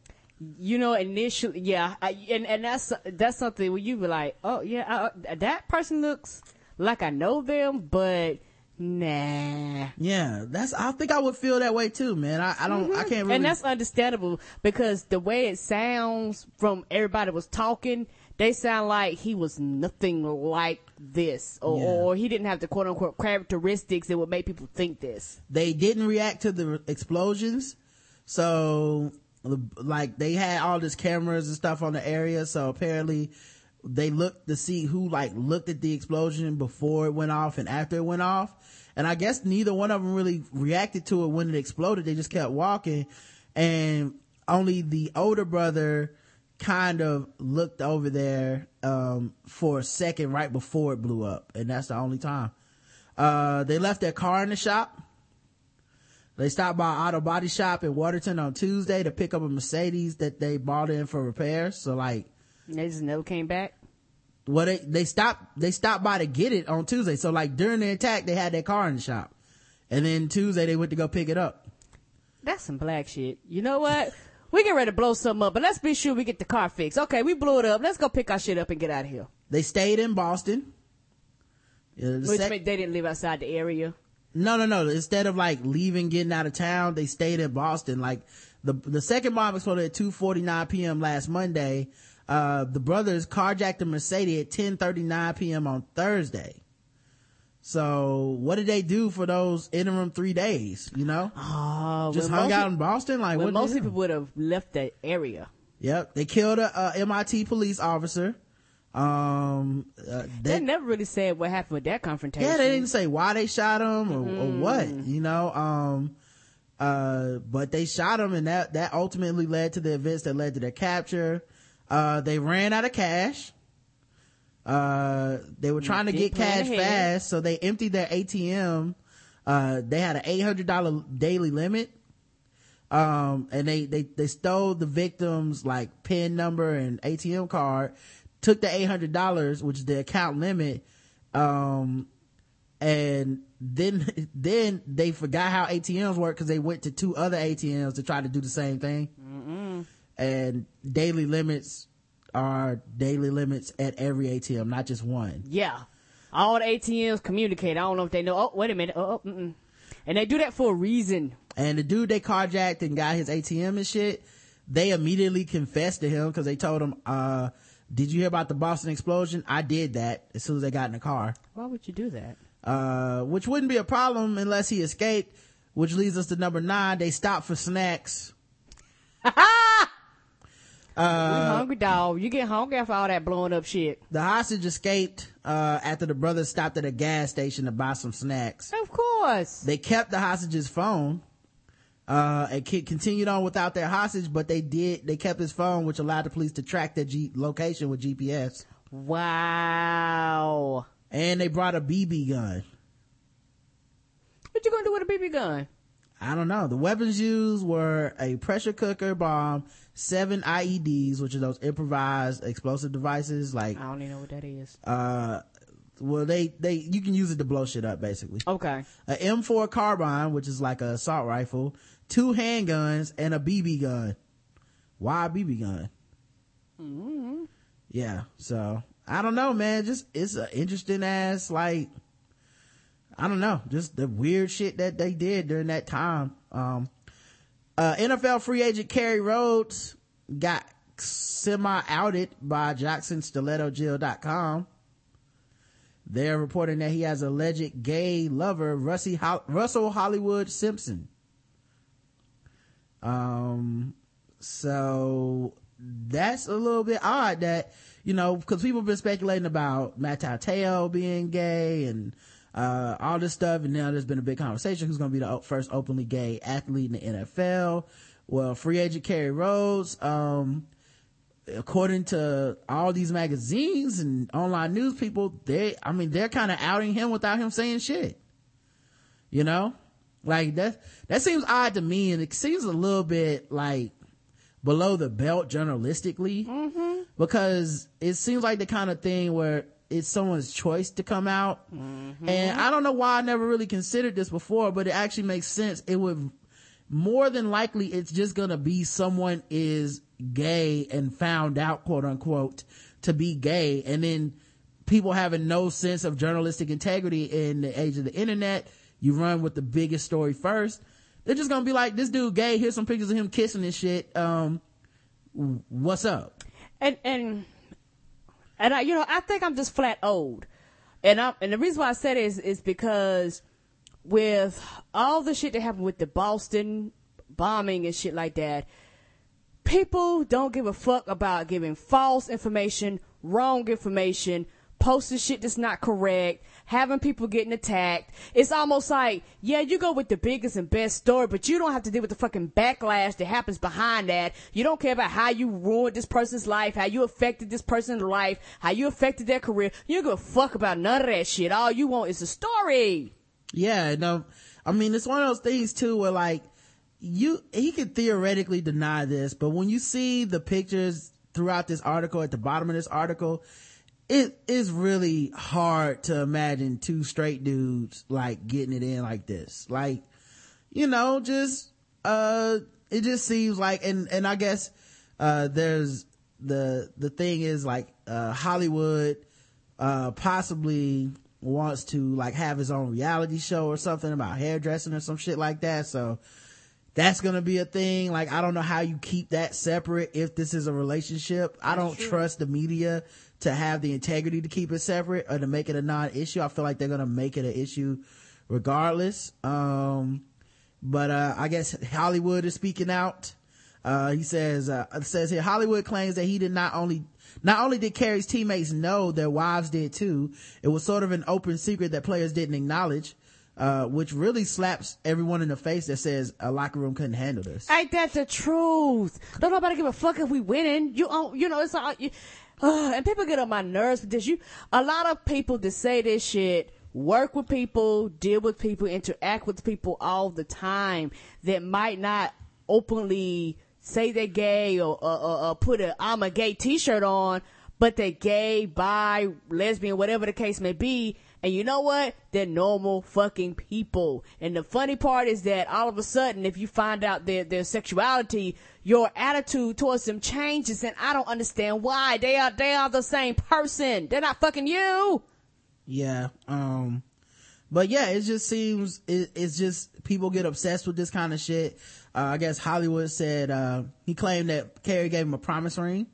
You know, initially, yeah, I, and and that's that's something where you be like, oh yeah, I, that person looks like I know them, but nah. Yeah, that's. I think I would feel that way too, man. I, I don't. Mm-hmm. I can't. Really... And that's understandable because the way it sounds from everybody was talking, they sound like he was nothing like this, or, yeah. or he didn't have the quote unquote characteristics that would make people think this. They didn't react to the explosions, so like they had all this cameras and stuff on the area, so apparently they looked to see who like looked at the explosion before it went off and after it went off. And I guess neither one of them really reacted to it when it exploded. They just kept walking and only the older brother kind of looked over there, um, for a second right before it blew up. And that's the only time. Uh, they left their car in the shop. They stopped by auto body shop in Watertown on Tuesday to pick up a Mercedes that they bought in for repairs. So like, they just never came back. Well, they, they stopped, they stopped by to get it on Tuesday. So like during the attack, they had their car in the shop. And then Tuesday they went to go pick it up. That's some black shit. You know what? we get ready to blow something up, but let's be sure we get the car fixed. Okay, we blew it up. Let's go pick our shit up and get out of here. They stayed in Boston. Uh, Which sec- they didn't live outside the area. No, no, no. Instead of like leaving, getting out of town, they stayed in Boston. Like the the second bomb exploded at 2:49 p.m. last Monday. Uh, the brothers carjacked a Mercedes at 10:39 p.m. on Thursday. So what did they do for those interim three days? You know, oh, just hung out in Boston. Like what most people would have left that area. Yep, they killed a, a MIT police officer. Um, uh, they, they, never really said what happened with that confrontation. Yeah, they didn't say why they shot him or, mm. or what. You know, um, uh, but they shot him, and that that ultimately led to the events that led to their capture. Uh, they ran out of cash. Uh, they were trying to get cash fast, so they emptied their ATM. Uh, they had an $800 daily limit. Um, and they, they, they stole the victim's like PIN number and ATM card, took the $800, which is the account limit. Um, and then, then they forgot how ATMs work because they went to two other ATMs to try to do the same thing. Mm-mm and daily limits are daily limits at every ATM, not just one. Yeah. All the ATMs communicate. I don't know if they know. Oh, wait a minute. Oh, mm-mm. and they do that for a reason. And the dude they carjacked and got his ATM and shit, they immediately confessed to him because they told him, uh, did you hear about the Boston explosion? I did that as soon as they got in the car. Why would you do that? Uh, which wouldn't be a problem unless he escaped, which leads us to number nine. They stopped for snacks. Uh, hungry dog. You get hungry after all that blowing up shit. The hostage escaped, uh, after the brothers stopped at a gas station to buy some snacks. Of course. They kept the hostage's phone, uh, and continued on without their hostage, but they did, they kept his phone, which allowed the police to track their G- location with GPS. Wow. And they brought a BB gun. What you gonna do with a BB gun? I don't know. The weapons used were a pressure cooker bomb seven IEDs, which are those improvised explosive devices. Like I don't even know what that is. Uh, well, they they you can use it to blow shit up, basically. Okay. A M4 carbine, which is like a assault rifle, two handguns, and a BB gun. Why a BB gun? Mm-hmm. Yeah. So I don't know, man. Just it's an interesting ass like. I don't know, just the weird shit that they did during that time. Um, uh, NFL free agent Kerry Rhodes got semi outed by JacksonStilettoJill.com. They're reporting that he has alleged gay lover, Russell Hollywood Simpson. Um, so that's a little bit odd that, you know, cause people have been speculating about Manti Te'o being gay and, uh, all this stuff. And now there's been a big conversation who's going to be the first openly gay athlete in the NFL. Well, free agent Kerry Rhodes, um, according to all these magazines and online news people, they, I mean, they're kind of outing him without him saying shit. You know? Like that, that seems odd to me and it seems a little bit like below the belt journalistically Mm-hmm. because it seems like the kind of thing where it's someone's choice to come out. Mm-hmm. And I don't know why I never really considered this before, but it actually makes sense. It would more than likely it's just gonna be someone is gay and found out quote unquote to be gay and then people having no sense of journalistic integrity in the age of the internet you run with the biggest story first they're just gonna be like this dude gay here's some pictures of him kissing and shit um what's up and and and I, you know, I think I'm just flat old, and I and the reason why I said it is is because with all the shit that happened with the Boston bombing and shit like that, people don't give a fuck about giving false information, wrong information, posting shit that's not correct, having people getting attacked. It's almost like, yeah, you go with the biggest and best story, but you don't have to deal with the fucking backlash that happens behind that. You don't care about how you ruined this person's life, how you affected this person's life, how you affected their career. You don't give a fuck about none of that shit. All you want is a story. Yeah, no, um, I mean, it's one of those things too where like, you, he could theoretically deny this, but when you see the pictures throughout this article, at the bottom of this article, it is really hard to imagine two straight dudes like getting it in like this. Like, you know, just, uh, it just seems like, and, and I guess, uh, there's the, the thing is like, uh, Hollywood, uh, possibly wants to like have his own reality show or something about hairdressing or some shit like that. So that's gonna be a thing. Like, I don't know how you keep that separate if this is a relationship. I don't trust the media to have the integrity to keep it separate or to make it a non-issue. I feel like they're gonna make it an issue regardless. Um, but, uh, I guess Hollywood is speaking out. Uh, he says, uh, says here, Hollywood claims that he did not only, not only did Kerry's teammates know, their wives did too. It was sort of an open secret that players didn't acknowledge. Uh, which really slaps everyone in the face that says a locker room couldn't handle this. Ain't that the truth? Don't nobody give a fuck if we winning. You, you know, it's all, you, uh, and people get on my nerves this. You, a lot of people that say this shit work with people, deal with people, interact with people all the time that might not openly say they're gay or, or, or, or put a I'm a gay t-shirt on, but they're gay, bi, lesbian, whatever the case may be. And you know what? They're normal fucking people. And the funny part is that all of a sudden, if you find out their, their sexuality, your attitude towards them changes. And I don't understand why. They are, they are the same person. They're not fucking you. Yeah. Um, but yeah, it just seems, it, it's just people get obsessed with this kind of shit. Uh, I guess Hollywood said, uh, he claimed that Kerry gave him a promise ring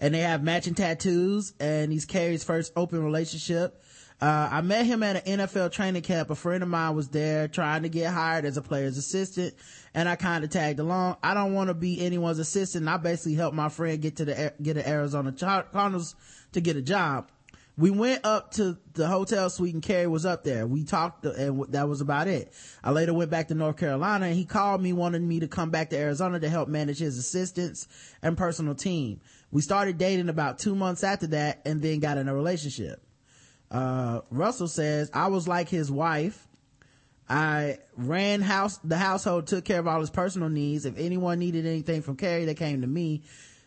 and they have matching tattoos and he's Kerry's first open relationship. Uh, I met him at an NFL training camp. A friend of mine was there trying to get hired as a player's assistant and I kind of tagged along. I don't want to be anyone's assistant. I basically helped my friend get to the, get an Arizona Cardinals to get a job. We went up to the hotel suite and Kerry was up there. We talked and that was about it. I later went back to North Carolina and he called me wanting me to come back to Arizona to help manage his assistants and personal team. We started dating about two months after that and then got in a relationship. Uh, Russell says, I was like his wife. I ran house, the household, took care of all his personal needs. If anyone needed anything from Kerry, they came to me.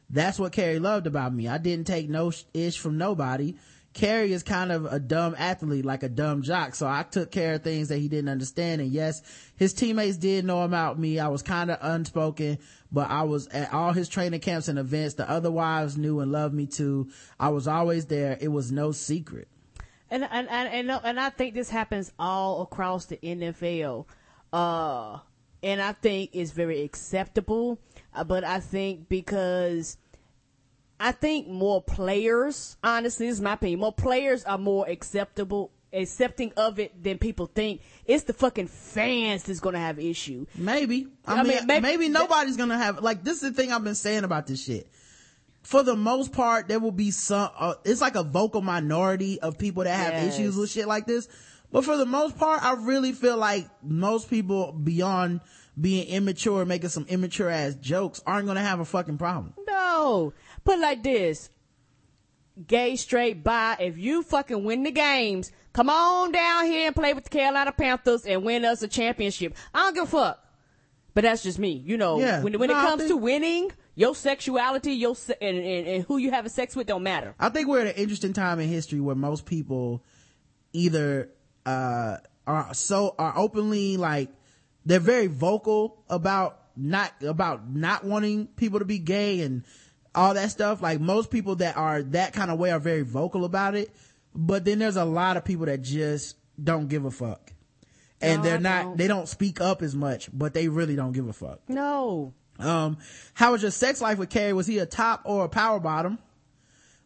That's what Kerry loved about me. I didn't take no ish from nobody. Kerry is kind of a dumb athlete, like a dumb jock. So I took care of things that he didn't understand. And yes, his teammates did know about me. I was kind of unspoken, but I was at all his training camps and events. The other wives knew and loved me too. I was always there. It was no secret. And and and and, I think this happens all across the NFL. Uh, and I think it's very acceptable. Uh, but I think because I think more players, honestly, this is my opinion, more players are more acceptable, accepting of it than people think. It's the fucking fans that's gonna have issue. Maybe. I, I mean, mean, maybe, maybe- nobody's gonna have, like, this is the thing I've been saying about this shit. For the most part, there will be some, uh, it's like a vocal minority of people that have Yes. issues with shit like this. But for the most part, I really feel like most people beyond being immature making some immature ass jokes aren't gonna have a fucking problem. No. Put it like this. Gay, straight, bi, if you fucking win the games, come on down here and play with the Carolina Panthers and win us a championship. I don't give a fuck. But that's just me. You know, Yeah. when, when No, it comes think- to winning, Your sexuality, your se- and, and, and who you having sex with don't matter. I think we're at an interesting time in history where most people either uh are so are openly like they're very vocal about not about not wanting people to be gay and all that stuff. Like most people that are that kind of way are very vocal about it. But then there's a lot of people that just don't give a fuck. And No, they're I not don't. they don't speak up as much, but they really don't give a fuck. No. Um, how was your sex life with Kerry? Was he a top or a power bottom?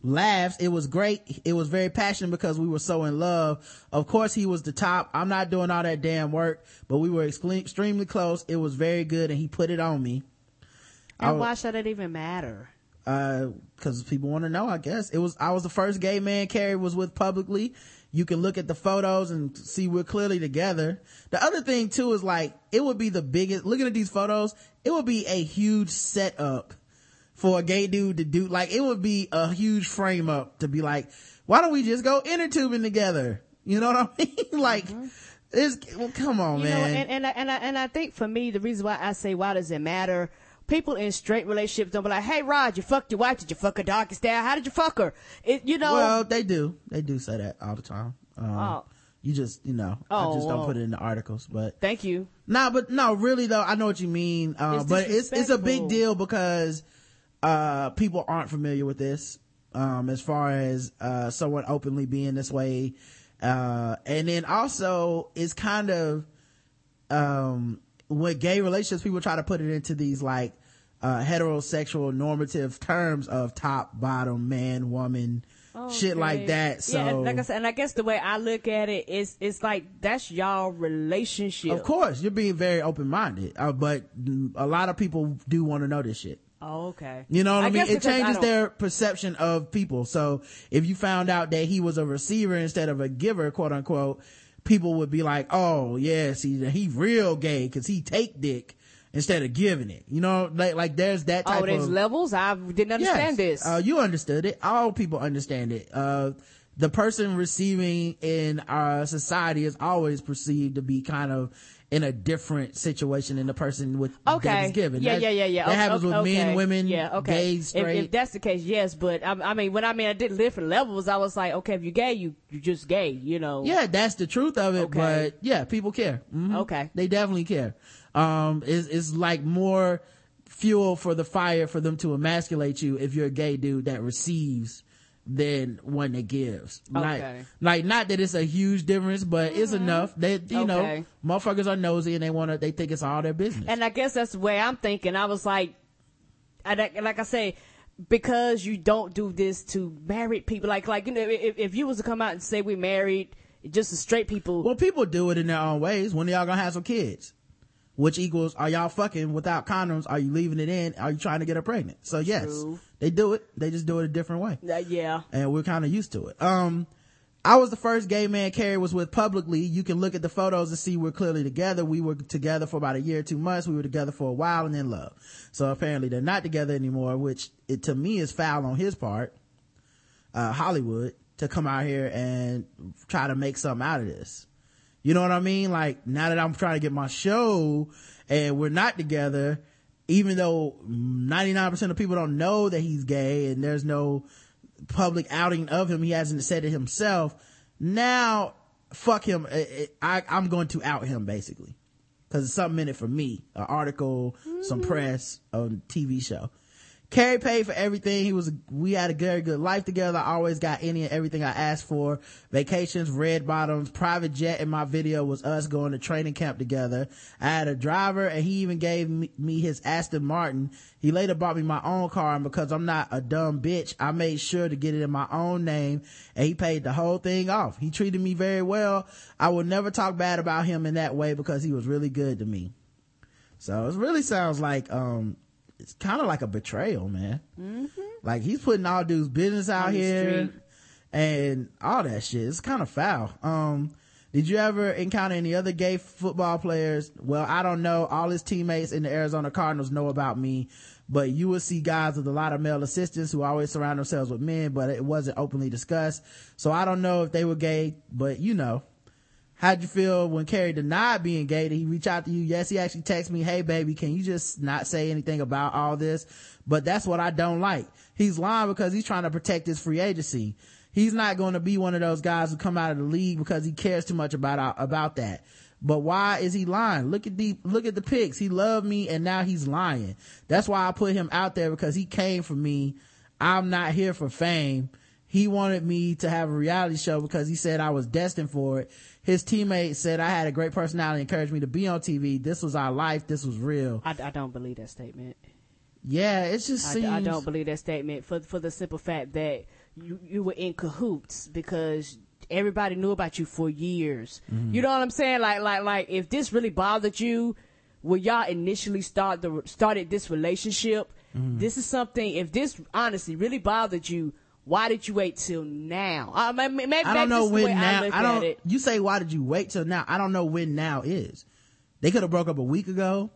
Laughs. It was great. It was very passionate because we were so in love. Of course, he was the top. I'm not doing all that damn work, but we were extreme- extremely close. It was very good and he put it on me. I And wa- why should it even matter? Uh, cause people want to know, I guess. It was, I was the first gay man Kerry was with publicly. You can look at the photos and see we're clearly together. The other thing too is like, it would be the biggest, looking at these photos, it would be a huge setup for a gay dude to do, like, it would be a huge frame up to be like, why don't we just go inner tubing together? You know what I mean? like, it's, well, come on, Mm-hmm. You man. know, and, and, I- and, I, and I think for me, the reason why I say, why does it matter? People in straight relationships don't be like, hey, Rod, you fucked your wife. Did you fuck her doggy style? How did you fuck her? It, you know, Well, they do. They do say that all the time. Um, Oh. You just, you know, I Oh, just don't put it in the articles, but thank you. nah, but no, really though, I know what you mean. Uh, It's but it's, it's a big deal because, uh, people aren't familiar with this, um, as far as, uh, someone openly being this way. Uh, and then also it's kind of, um, with gay relationships, people try to put it into these like, uh, heterosexual normative terms of top, bottom, man, woman, shit like that. So, yeah, and like I said, and I guess the way I look at it is, it's like that's y'all relationship. Of course, you're being very open minded, uh, but a lot of people do want to know this shit. Oh, okay. You know what I, mean? It changes their perception of people. So if you found out that he was a receiver instead of a giver, quote unquote, people would be like, "Oh, yeah, see, he real gay because he take dick instead of giving it." You know, like like there's that type Oh, there's of levels. I didn't understand Yes. this. Uh, you understood it. All people understand it. Uh, the person receiving in our society is always perceived to be kind of in a different situation than the person with that Okay. is given. Yeah, That- yeah, yeah, yeah. That Okay, happens with okay. men, women, yeah, okay. gay, If- straight. If, that's the case, yes. But I, I mean, when I mean I did different levels, I was like, okay, if you're gay, you you just gay, you know. yeah, that's the truth of it. But yeah, people care. Mhm. Okay. They definitely care. Um, it's, it's like more fuel for the fire for them to emasculate you if you're a gay dude that receives than one that gives. Like, Okay. like not that it's a huge difference, but it's mm-hmm. enough that, you know, motherfuckers are nosy and they want to, they think it's all their business. And I guess that's the way I'm thinking. I was like, I, like I say, because you don't do this to married people, like like you know, if, if you was to come out and say we married, just as straight people, well, people do it in their own ways. When are y'all gonna have some kids? Which equals, are y'all fucking without condoms? Are you leaving it in? Are you trying to get her pregnant? So yes, True. They do it. They just do it a different way. uh, yeah. and we're kind of used to it. Um, I was the first gay man Kerry was with publicly. You can look at the photos and see we're clearly together. We were together for about a year, two months. We were together for a while and then love. So apparently they're not together anymore, which it to me is foul on his part, uh, Hollywood to come out here and try to make something out of this. You know what I mean? Like now that I'm trying to get my show and we're not together, even though 99% of people don't know that he's gay and there's no public outing of him, he hasn't said it himself. Now, fuck him. I, I, I'm going to out him basically. Cause it's something in it for me. An article, some mm. press, a TV show. Kerry paid for everything. He was, we had a very good life together. I always got any and everything I asked for. Vacations, red bottoms, private jet in my video was us going to training camp together. I had a driver and he even gave me, me his Aston Martin. He later bought me my own car and because I'm not a dumb bitch, I made sure to get it in my own name and he paid the whole thing off. He treated me very well. I will never talk bad about him in that way because he was really good to me. So it really sounds like, um, it's kind of like a betrayal, man. Like he's putting all dudes business out here street. and all that shit. It's kind of foul. Um, did you ever encounter any other gay football players? Well, I don't know. All his teammates in the Arizona Cardinals know about me, but you will see guys with a lot of male assistants who always surround themselves with men, but it wasn't openly discussed. So I don't know if they were gay, but you know, How'd you feel when Kerry denied being gay? Did he reach out to you? Yes, he actually texted me, Hey baby, can you just not say anything about all this? But that's what I don't like. He's lying because he's trying to protect his free agency. He's not going to be one of those guys who come out of the league because he cares too much about, uh, about that. But why is he lying? Look at the, look at the pics. He loved me and now he's lying. That's why I put him out there because he came for me. I'm not here for fame. He wanted me to have a reality show because he said I was destined for it. His teammate said I had a great personality, encouraged me to be on TV. This was our life. This was real. I, I don't believe that statement. Yeah, it just seems. I, I don't believe that statement for for the simple fact that you you were in cahoots because everybody knew about you for years. Mm-hmm. You know what I'm saying? Like, like, like, if this really bothered you, when y'all initially start the started this relationship, mm-hmm. this is something. If this honestly really bothered you, why did you wait till now? Uh, maybe, maybe I don't know when now. I, I don't. You say why did you wait till now? I don't know when now is. They could have broke up a week ago.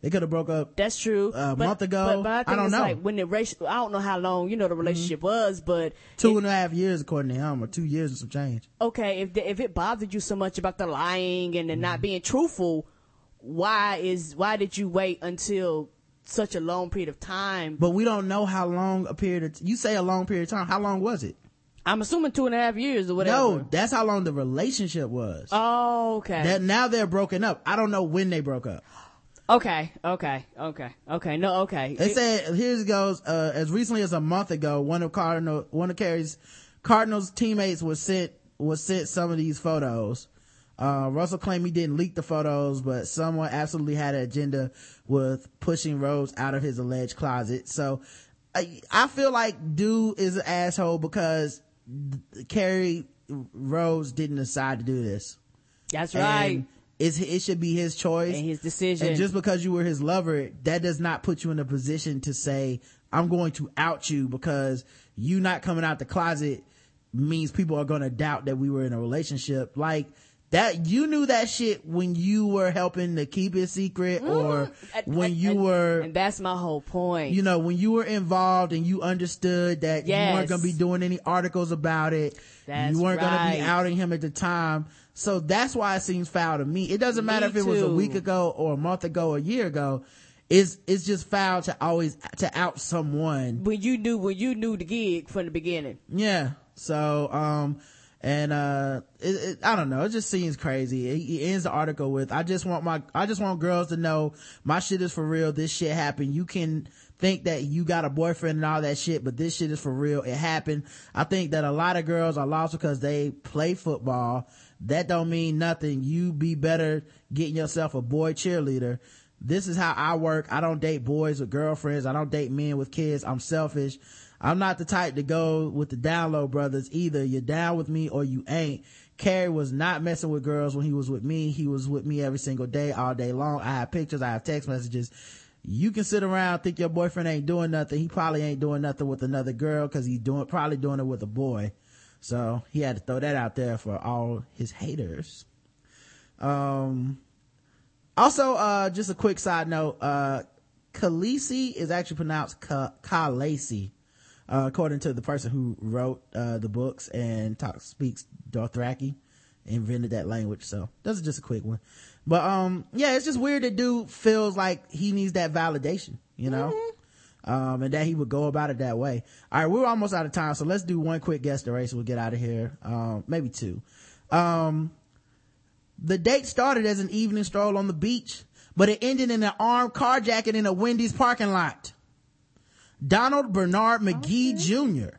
They could have broke up. That's true. A month ago. But, but I, I, don't know. Like when the race, I don't know how long you know the relationship mm-hmm. was, but two it, and a half years according to him, or two years and some change. Okay, if the, if it bothered you so much about the lying and the mm-hmm. not being truthful, why is why did you wait until such a long period of time? But we don't know how long a period. Of, you say a long period of time. How long was it? I'm assuming two and a half years or whatever. No, that's how long the relationship was. Oh, okay. That now they're broken up. I don't know when they broke up. Okay, okay, okay, okay. No, okay. They said here it goes. Uh, as recently as a month ago, one of Cardinal, one of Kerry's Cardinals teammates was sent was sent some of these photos. Uh, Russell claimed he didn't leak the photos, but someone absolutely had an agenda with pushing Rhodes out of his alleged closet. So I, I feel like dude is an asshole because Kerry Rhodes didn't decide to do this. That's right. It's, it should be his choice and his decision. And just because you were his lover, that does not put you in a position to say, I'm going to out you because you not coming out the closet means people are going to doubt that we were in a relationship. Like, that you knew that shit when you were helping to keep it secret or mm. when you were and that's my whole point you know when you were involved and you understood that yes. you weren't going to be doing any articles about it that's you weren't right. going to be outing him at the time so that's why it seems foul to me. It doesn't matter if it too. was a week ago or a month ago or a year ago. It's, it's just foul to always, to out someone. When you knew, when you knew the gig from the beginning. Yeah. So, um, and uh it, it, i don't know it just seems crazy he, he, ends the article with i just want my i just want girls to know my shit is for real this shit happened you can think that you got a boyfriend and all that shit but this shit is for real it happened i think that a lot of girls are lost because they play football that don't mean nothing. You be better getting yourself a boy cheerleader. This is how I work. I don't date boys with girlfriends. I don't date men with kids. I'm selfish. I'm not the type to go with the download brothers either. You're down with me or you ain't. Kerry was not messing with girls when he was with me. He was with me every single day, all day long. I have pictures. I have text messages. You can sit around, think your boyfriend ain't doing nothing. He probably ain't doing nothing with another girl because he's doing, probably doing it with a boy. So he had to throw that out there for all his haters. Um, also, uh, just a quick side note, uh, Khaleesi is actually pronounced Khaleesi, uh, according to the person who wrote, uh, the books and talks, speaks Dothraki, invented that language. So that's just a quick one. But, um, yeah, it's just weird that dude feels like he needs that validation, you know? Mm-hmm um, and that he would go about it that way. All right, we're almost out of time, so let's do one quick guest race. We'll get out of here. Um, maybe two. Um, the date started as an evening stroll on the beach, but it ended in an armed carjacking in a Wendy's parking lot. Donald Bernard oh, McGee okay. Jr.,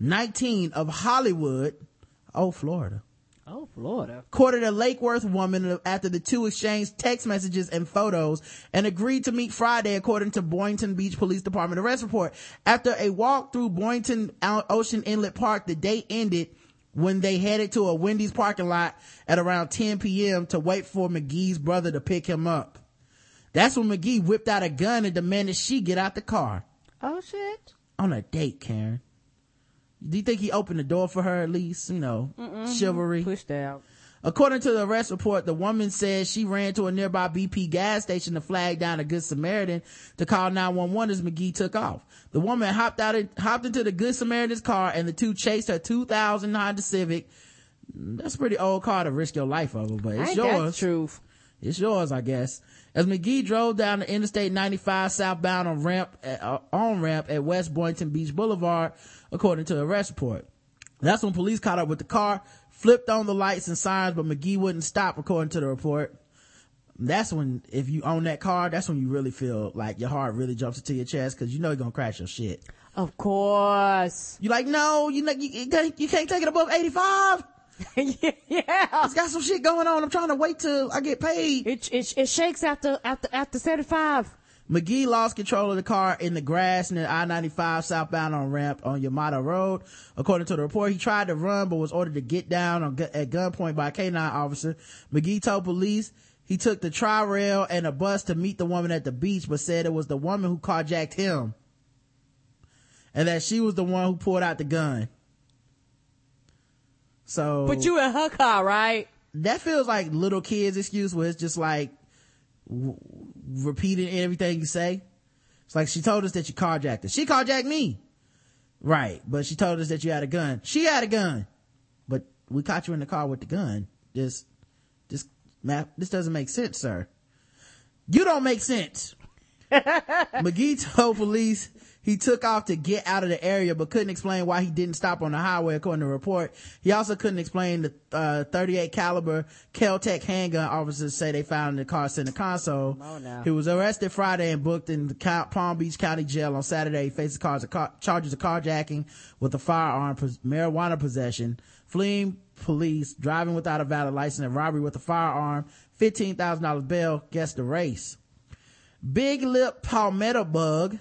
19 of Hollywood, oh, Florida, Oh, Florida. Courted a Lake Worth woman after the two exchanged text messages and photos and agreed to meet Friday according to Boynton Beach Police Department arrest report. After a walk through Boynton Ocean Inlet Park, the date ended when they headed to a Wendy's parking lot at around 10 p.m. to wait for McGee's brother to pick him up. That's when McGee whipped out a gun and demanded she get out the car. Oh shit. On a date, Karen. Do you think he opened the door for her at least? You know, Mm-mm. chivalry. Pushed out. According to the arrest report, the woman says she ran to a nearby BP gas station to flag down a Good Samaritan to call 911 as McGee took off. The woman hopped out, hopped into the Good Samaritan's car and the two chased her 2000 Honda Civic. that's a pretty old car to risk your life over, but it's Ain't yours. truth? It's yours, I guess. As McGee drove down the Interstate 95 southbound on ramp at, uh, on ramp at West Boynton Beach Boulevard, according to the arrest report. That's when police caught up with the car, flipped on the lights and signs, but McGee wouldn't stop, according to the report. That's when, if you own that car, that's when you really feel like your heart really jumps into your chest because you know you're gonna crash your shit. Of course. You're like, no, you you, you can't you can't take it above 85. yeah. It's got some shit going on. I'm trying to wait till I get paid. It, it, it shakes after, after, after 75. McGee lost control of the car in the grass near I-95 southbound on ramp on Yamato Road. According to the report, he tried to run but was ordered to get down on, at gunpoint by a K-9 officer. McGee told police he took the tri-rail and a bus to meet the woman at the beach but said it was the woman who carjacked him. And that she was the one who pulled out the gun. So. But you in her car, right? that feels like little kids excuse where it's just like w- repeating everything you say. It's like she told us that you carjacked her. She carjacked me. Right. But she told us that you had a gun. She had a gun. But we caught you in the car with the gun. Just, just, map, this doesn't make sense, sir. You don't make sense. McGee told police he took off to get out of the area, but couldn't explain why he didn't stop on the highway, according to the report. He also couldn't explain the uh, 38 caliber Kel-Tec handgun officers say they found in the car center console. Oh. He was arrested Friday and booked in the Palm Beach County Jail on Saturday. He faces cars of car- charges of carjacking with a firearm, pos- marijuana possession, fleeing police, driving without a valid license, and robbery with a firearm. $15,000 bail. Guess the race. Big lip palmetto bug.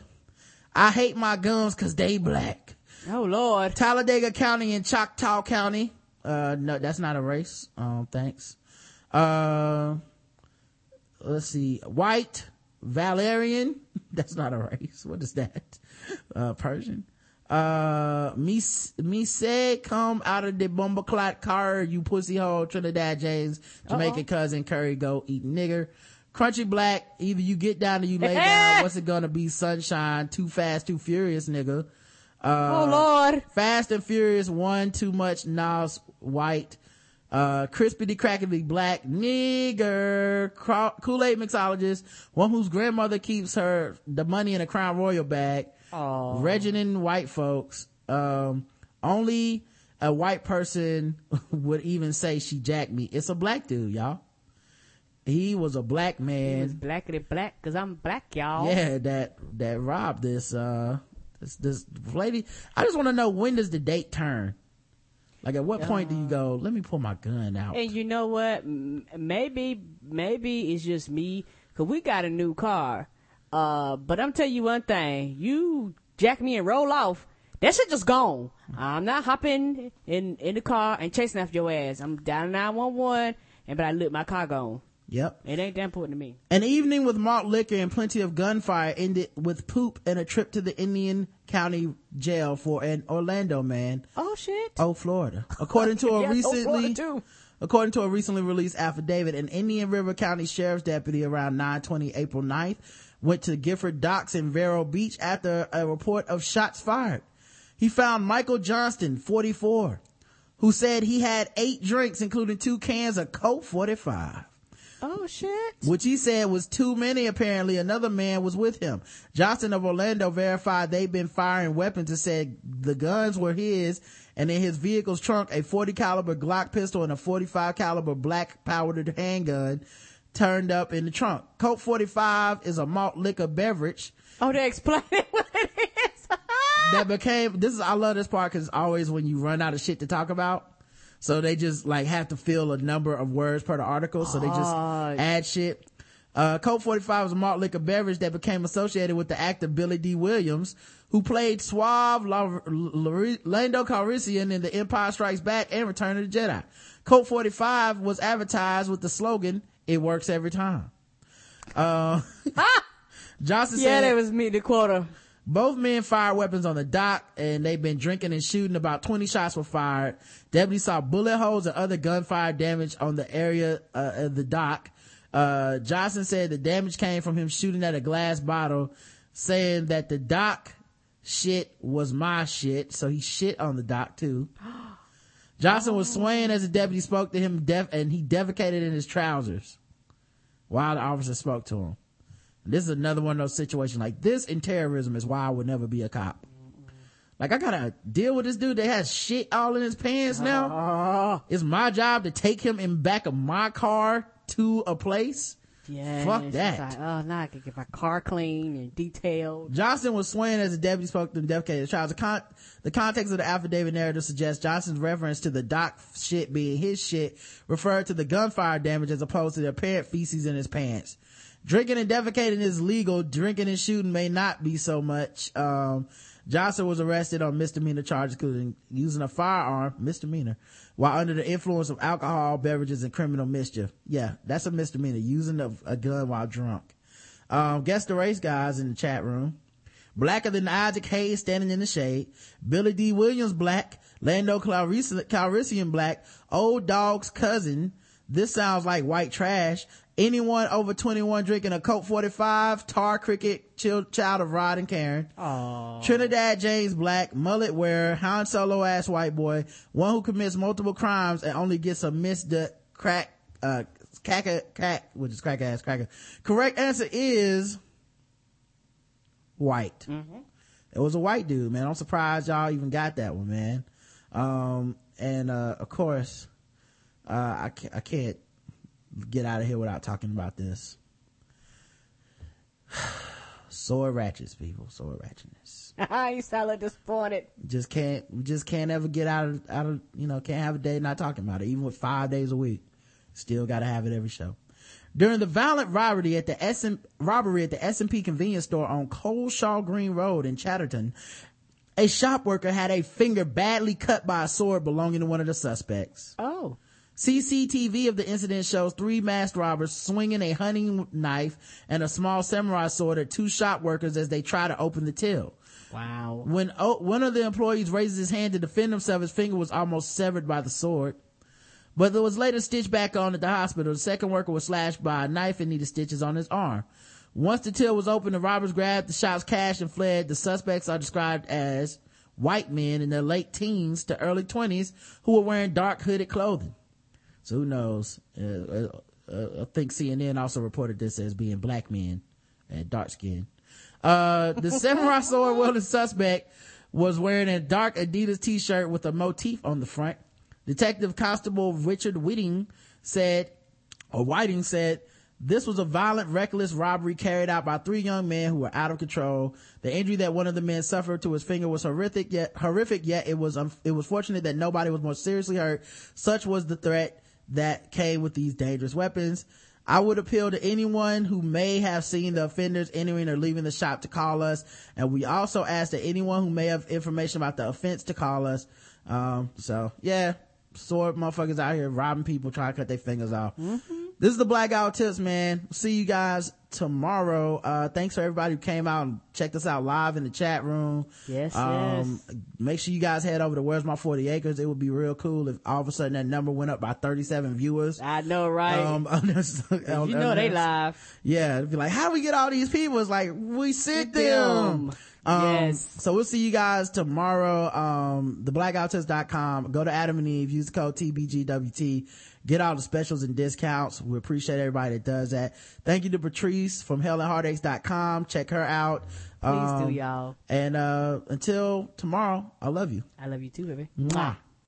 I hate my gums cause they black. Oh, Lord. Talladega County and Choctaw County. Uh, no, that's not a race. Um, thanks. Uh, let's see. White Valyrian. That's not a race. What is that? Uh, Persian. Uh, me, me say come out of the bumbleclot car, you pussy hole, Trinidad James, Jamaican Uh-oh. cousin, curry go eat nigger. Crunchy black, either you get down or you lay down. What's it gonna be? Sunshine, too fast, too furious, nigga. Uh, oh, Lord. Fast and Furious one too much Nas white, uh, crispity crackety black nigger Kool-Aid mixologist, one whose grandmother keeps her the money in a Crown Royal bag. Oh. Reginald white folks. Um, only a white person would even say she jacked me. It's a black dude, y'all. He was a black He man. was blackity black, cause I'm black, y'all. Yeah, that that robbed this uh this this lady. I just want to know when does the date turn? Like at what point do you go? Let me pull my gun out. And you know what? Maybe, maybe it's just me, cause we got a new car. Uh, but I'm tell you one thing: you jack me and roll off, that shit just gone. I'm not hopping in in the car and chasing after your ass. I'm down nine one one, and but I let my car go. Yep. It ain't that important to me. An evening with malt liquor and plenty of gunfire ended with poop and a trip to the Indian County Jail for an Orlando man. Oh shit! Oh, Florida. According to a Yes, oh, recently, too. according to a recently released affidavit, an Indian River County Sheriff's deputy around 920 April 9th went to Gifford Docks in Vero Beach after a report of shots fired. He found Michael Johnston, 44, who said he had eight drinks, including two cans of Colt 45 Oh shit! which he said was too many apparently. Another man was with him. Johnson of orlando verified they'd been firing weapons and said the guns were his and in his vehicle's trunk a 40 caliber glock pistol and a 45 caliber black powdered handgun turned up in the trunk. Colt 45 is a malt liquor beverage. Oh, they explain what it is. that became this is i love this part because always when you run out of shit to talk about so they just like have to fill a number of words per the article so they just Oh. add shit uh, Colt 45 is a malt liquor beverage that became associated with the actor Billy Dee Williams, who played Suave La- La- Lando Calrissian in The Empire Strikes Back and Return of the Jedi. Colt 45 was advertised with the slogan, it works every time. Uh, Johnson yeah, said, that was me. The quota. Both men fired weapons on the dock and they've been drinking and shooting. About 20 shots were fired. Deputies saw bullet holes and other gunfire damage on the area uh, of the dock. Uh, Johnson said the damage came from him shooting at a glass bottle, saying that the dock shit was my shit. So he shit on the dock too. Johnson was swaying as the deputy spoke to him def- and he defecated in his trousers while the officer spoke to him. This is another one of those situations like this in terrorism is why I would never be a cop. Like I gotta deal with this dude that has shit all in his pants now. Oh, It's my job to take him in back of my car to a place. yeah. Fuck that. Like, oh, now I can get my car clean and detailed. Johnson was swaying as the deputy spoke to the defecated child. The, con- the context of the affidavit narrative suggests Johnson's reference to the doc shit being his shit referred to the gunfire damage as opposed to the apparent feces in his pants. Drinking and defecating is legal. Drinking and shooting may not be so much. Um, Johnson was arrested on misdemeanor charges, including using a firearm, misdemeanor, while under the influence of alcohol, beverages, and criminal mischief. Yeah, that's a misdemeanor, using a, a gun while drunk. Um, guess the race guys in the chat room. Blacker than Isaac Hayes standing in the shade. Billy Dee Williams black. Lando Calrissian, black. Old dog's cousin. This sounds like white trash. Anyone over 21 drinking a Colt 45. Tar Cricket, chill, child of Rod and Karen. Oh, Trinidad James Black, mullet wearer, Han Solo ass white boy, one who commits multiple crimes and only gets a missed crack, uh, cracker, crack, which is crack ass cracker. Correct answer is white. It was a white dude, man. I'm surprised y'all even got that one, man. Um, and, uh, of course, uh, I can't, I can't get out of here without talking about this. Sword ratchets, people. Sword ratchetness you sound like disappointed. just can't we just can't ever get out of out of you know can't have a day not talking about it even with five days a week still gotta have it every show during the violent robbery at the S robbery at the S&P convenience store on Coalshaw Green Road in Chadderton a shop worker had a finger badly cut by a sword belonging to one of the suspects Oh, CCTV of the incident shows three masked robbers swinging a hunting knife and a small samurai sword at two shop workers as they try to open the till wow. when oh, one of the employees raises his hand to defend himself, his finger was almost severed by the sword. But it was later stitched back on at the hospital. The second worker was slashed by a knife and needed stitches on his arm. Once the till was open, the robbers grabbed the shop's cash and fled. The suspects are described as white men in their late teens to early twenties who were wearing dark hooded clothing. So who knows? Uh, uh, uh, I think CNN also reported this as being black men and dark skin. Uh, the samurai sword wielding suspect was wearing a dark Adidas t-shirt with a motif on the front. Detective Constable Richard Whiting said, or Whiting said, this was a violent, reckless robbery carried out by three young men who were out of control. The injury that one of the men suffered to his finger was horrific, yet horrific. Yet it was um, it was fortunate that nobody was more seriously hurt. Such was the threat that came with these dangerous weapons. I would appeal to anyone who may have seen the offenders entering or leaving the shop to call us. And we also ask that anyone who may have information about the offense to call us. Um, so yeah, sword motherfuckers out here robbing people, trying to cut their fingers off. This is the Blackout Tips, man. See you guys tomorrow. Uh, thanks for everybody who came out and checked us out live in the chat room. Yes, Um, make sure you guys head over to Where's My 40 Acres. It would be real cool if all of a sudden that number went up by 37 viewers. I know, right? Um, on this- on- you know on they this. live. Yeah, it'd be like, how do we get all these people? It's like, we sent them. Them. Um, Yes. So we'll see you guys tomorrow. Um, theblackguywhotips.com. Go to Adam and Eve. Use the code TBGWT. Get all the specials and discounts. We appreciate everybody that does that. Thank you to Patrice from hellandheartaches.com. Check her out. Please Um, do, y'all. And, uh, until tomorrow, I love you. I love you too, baby. Mwah.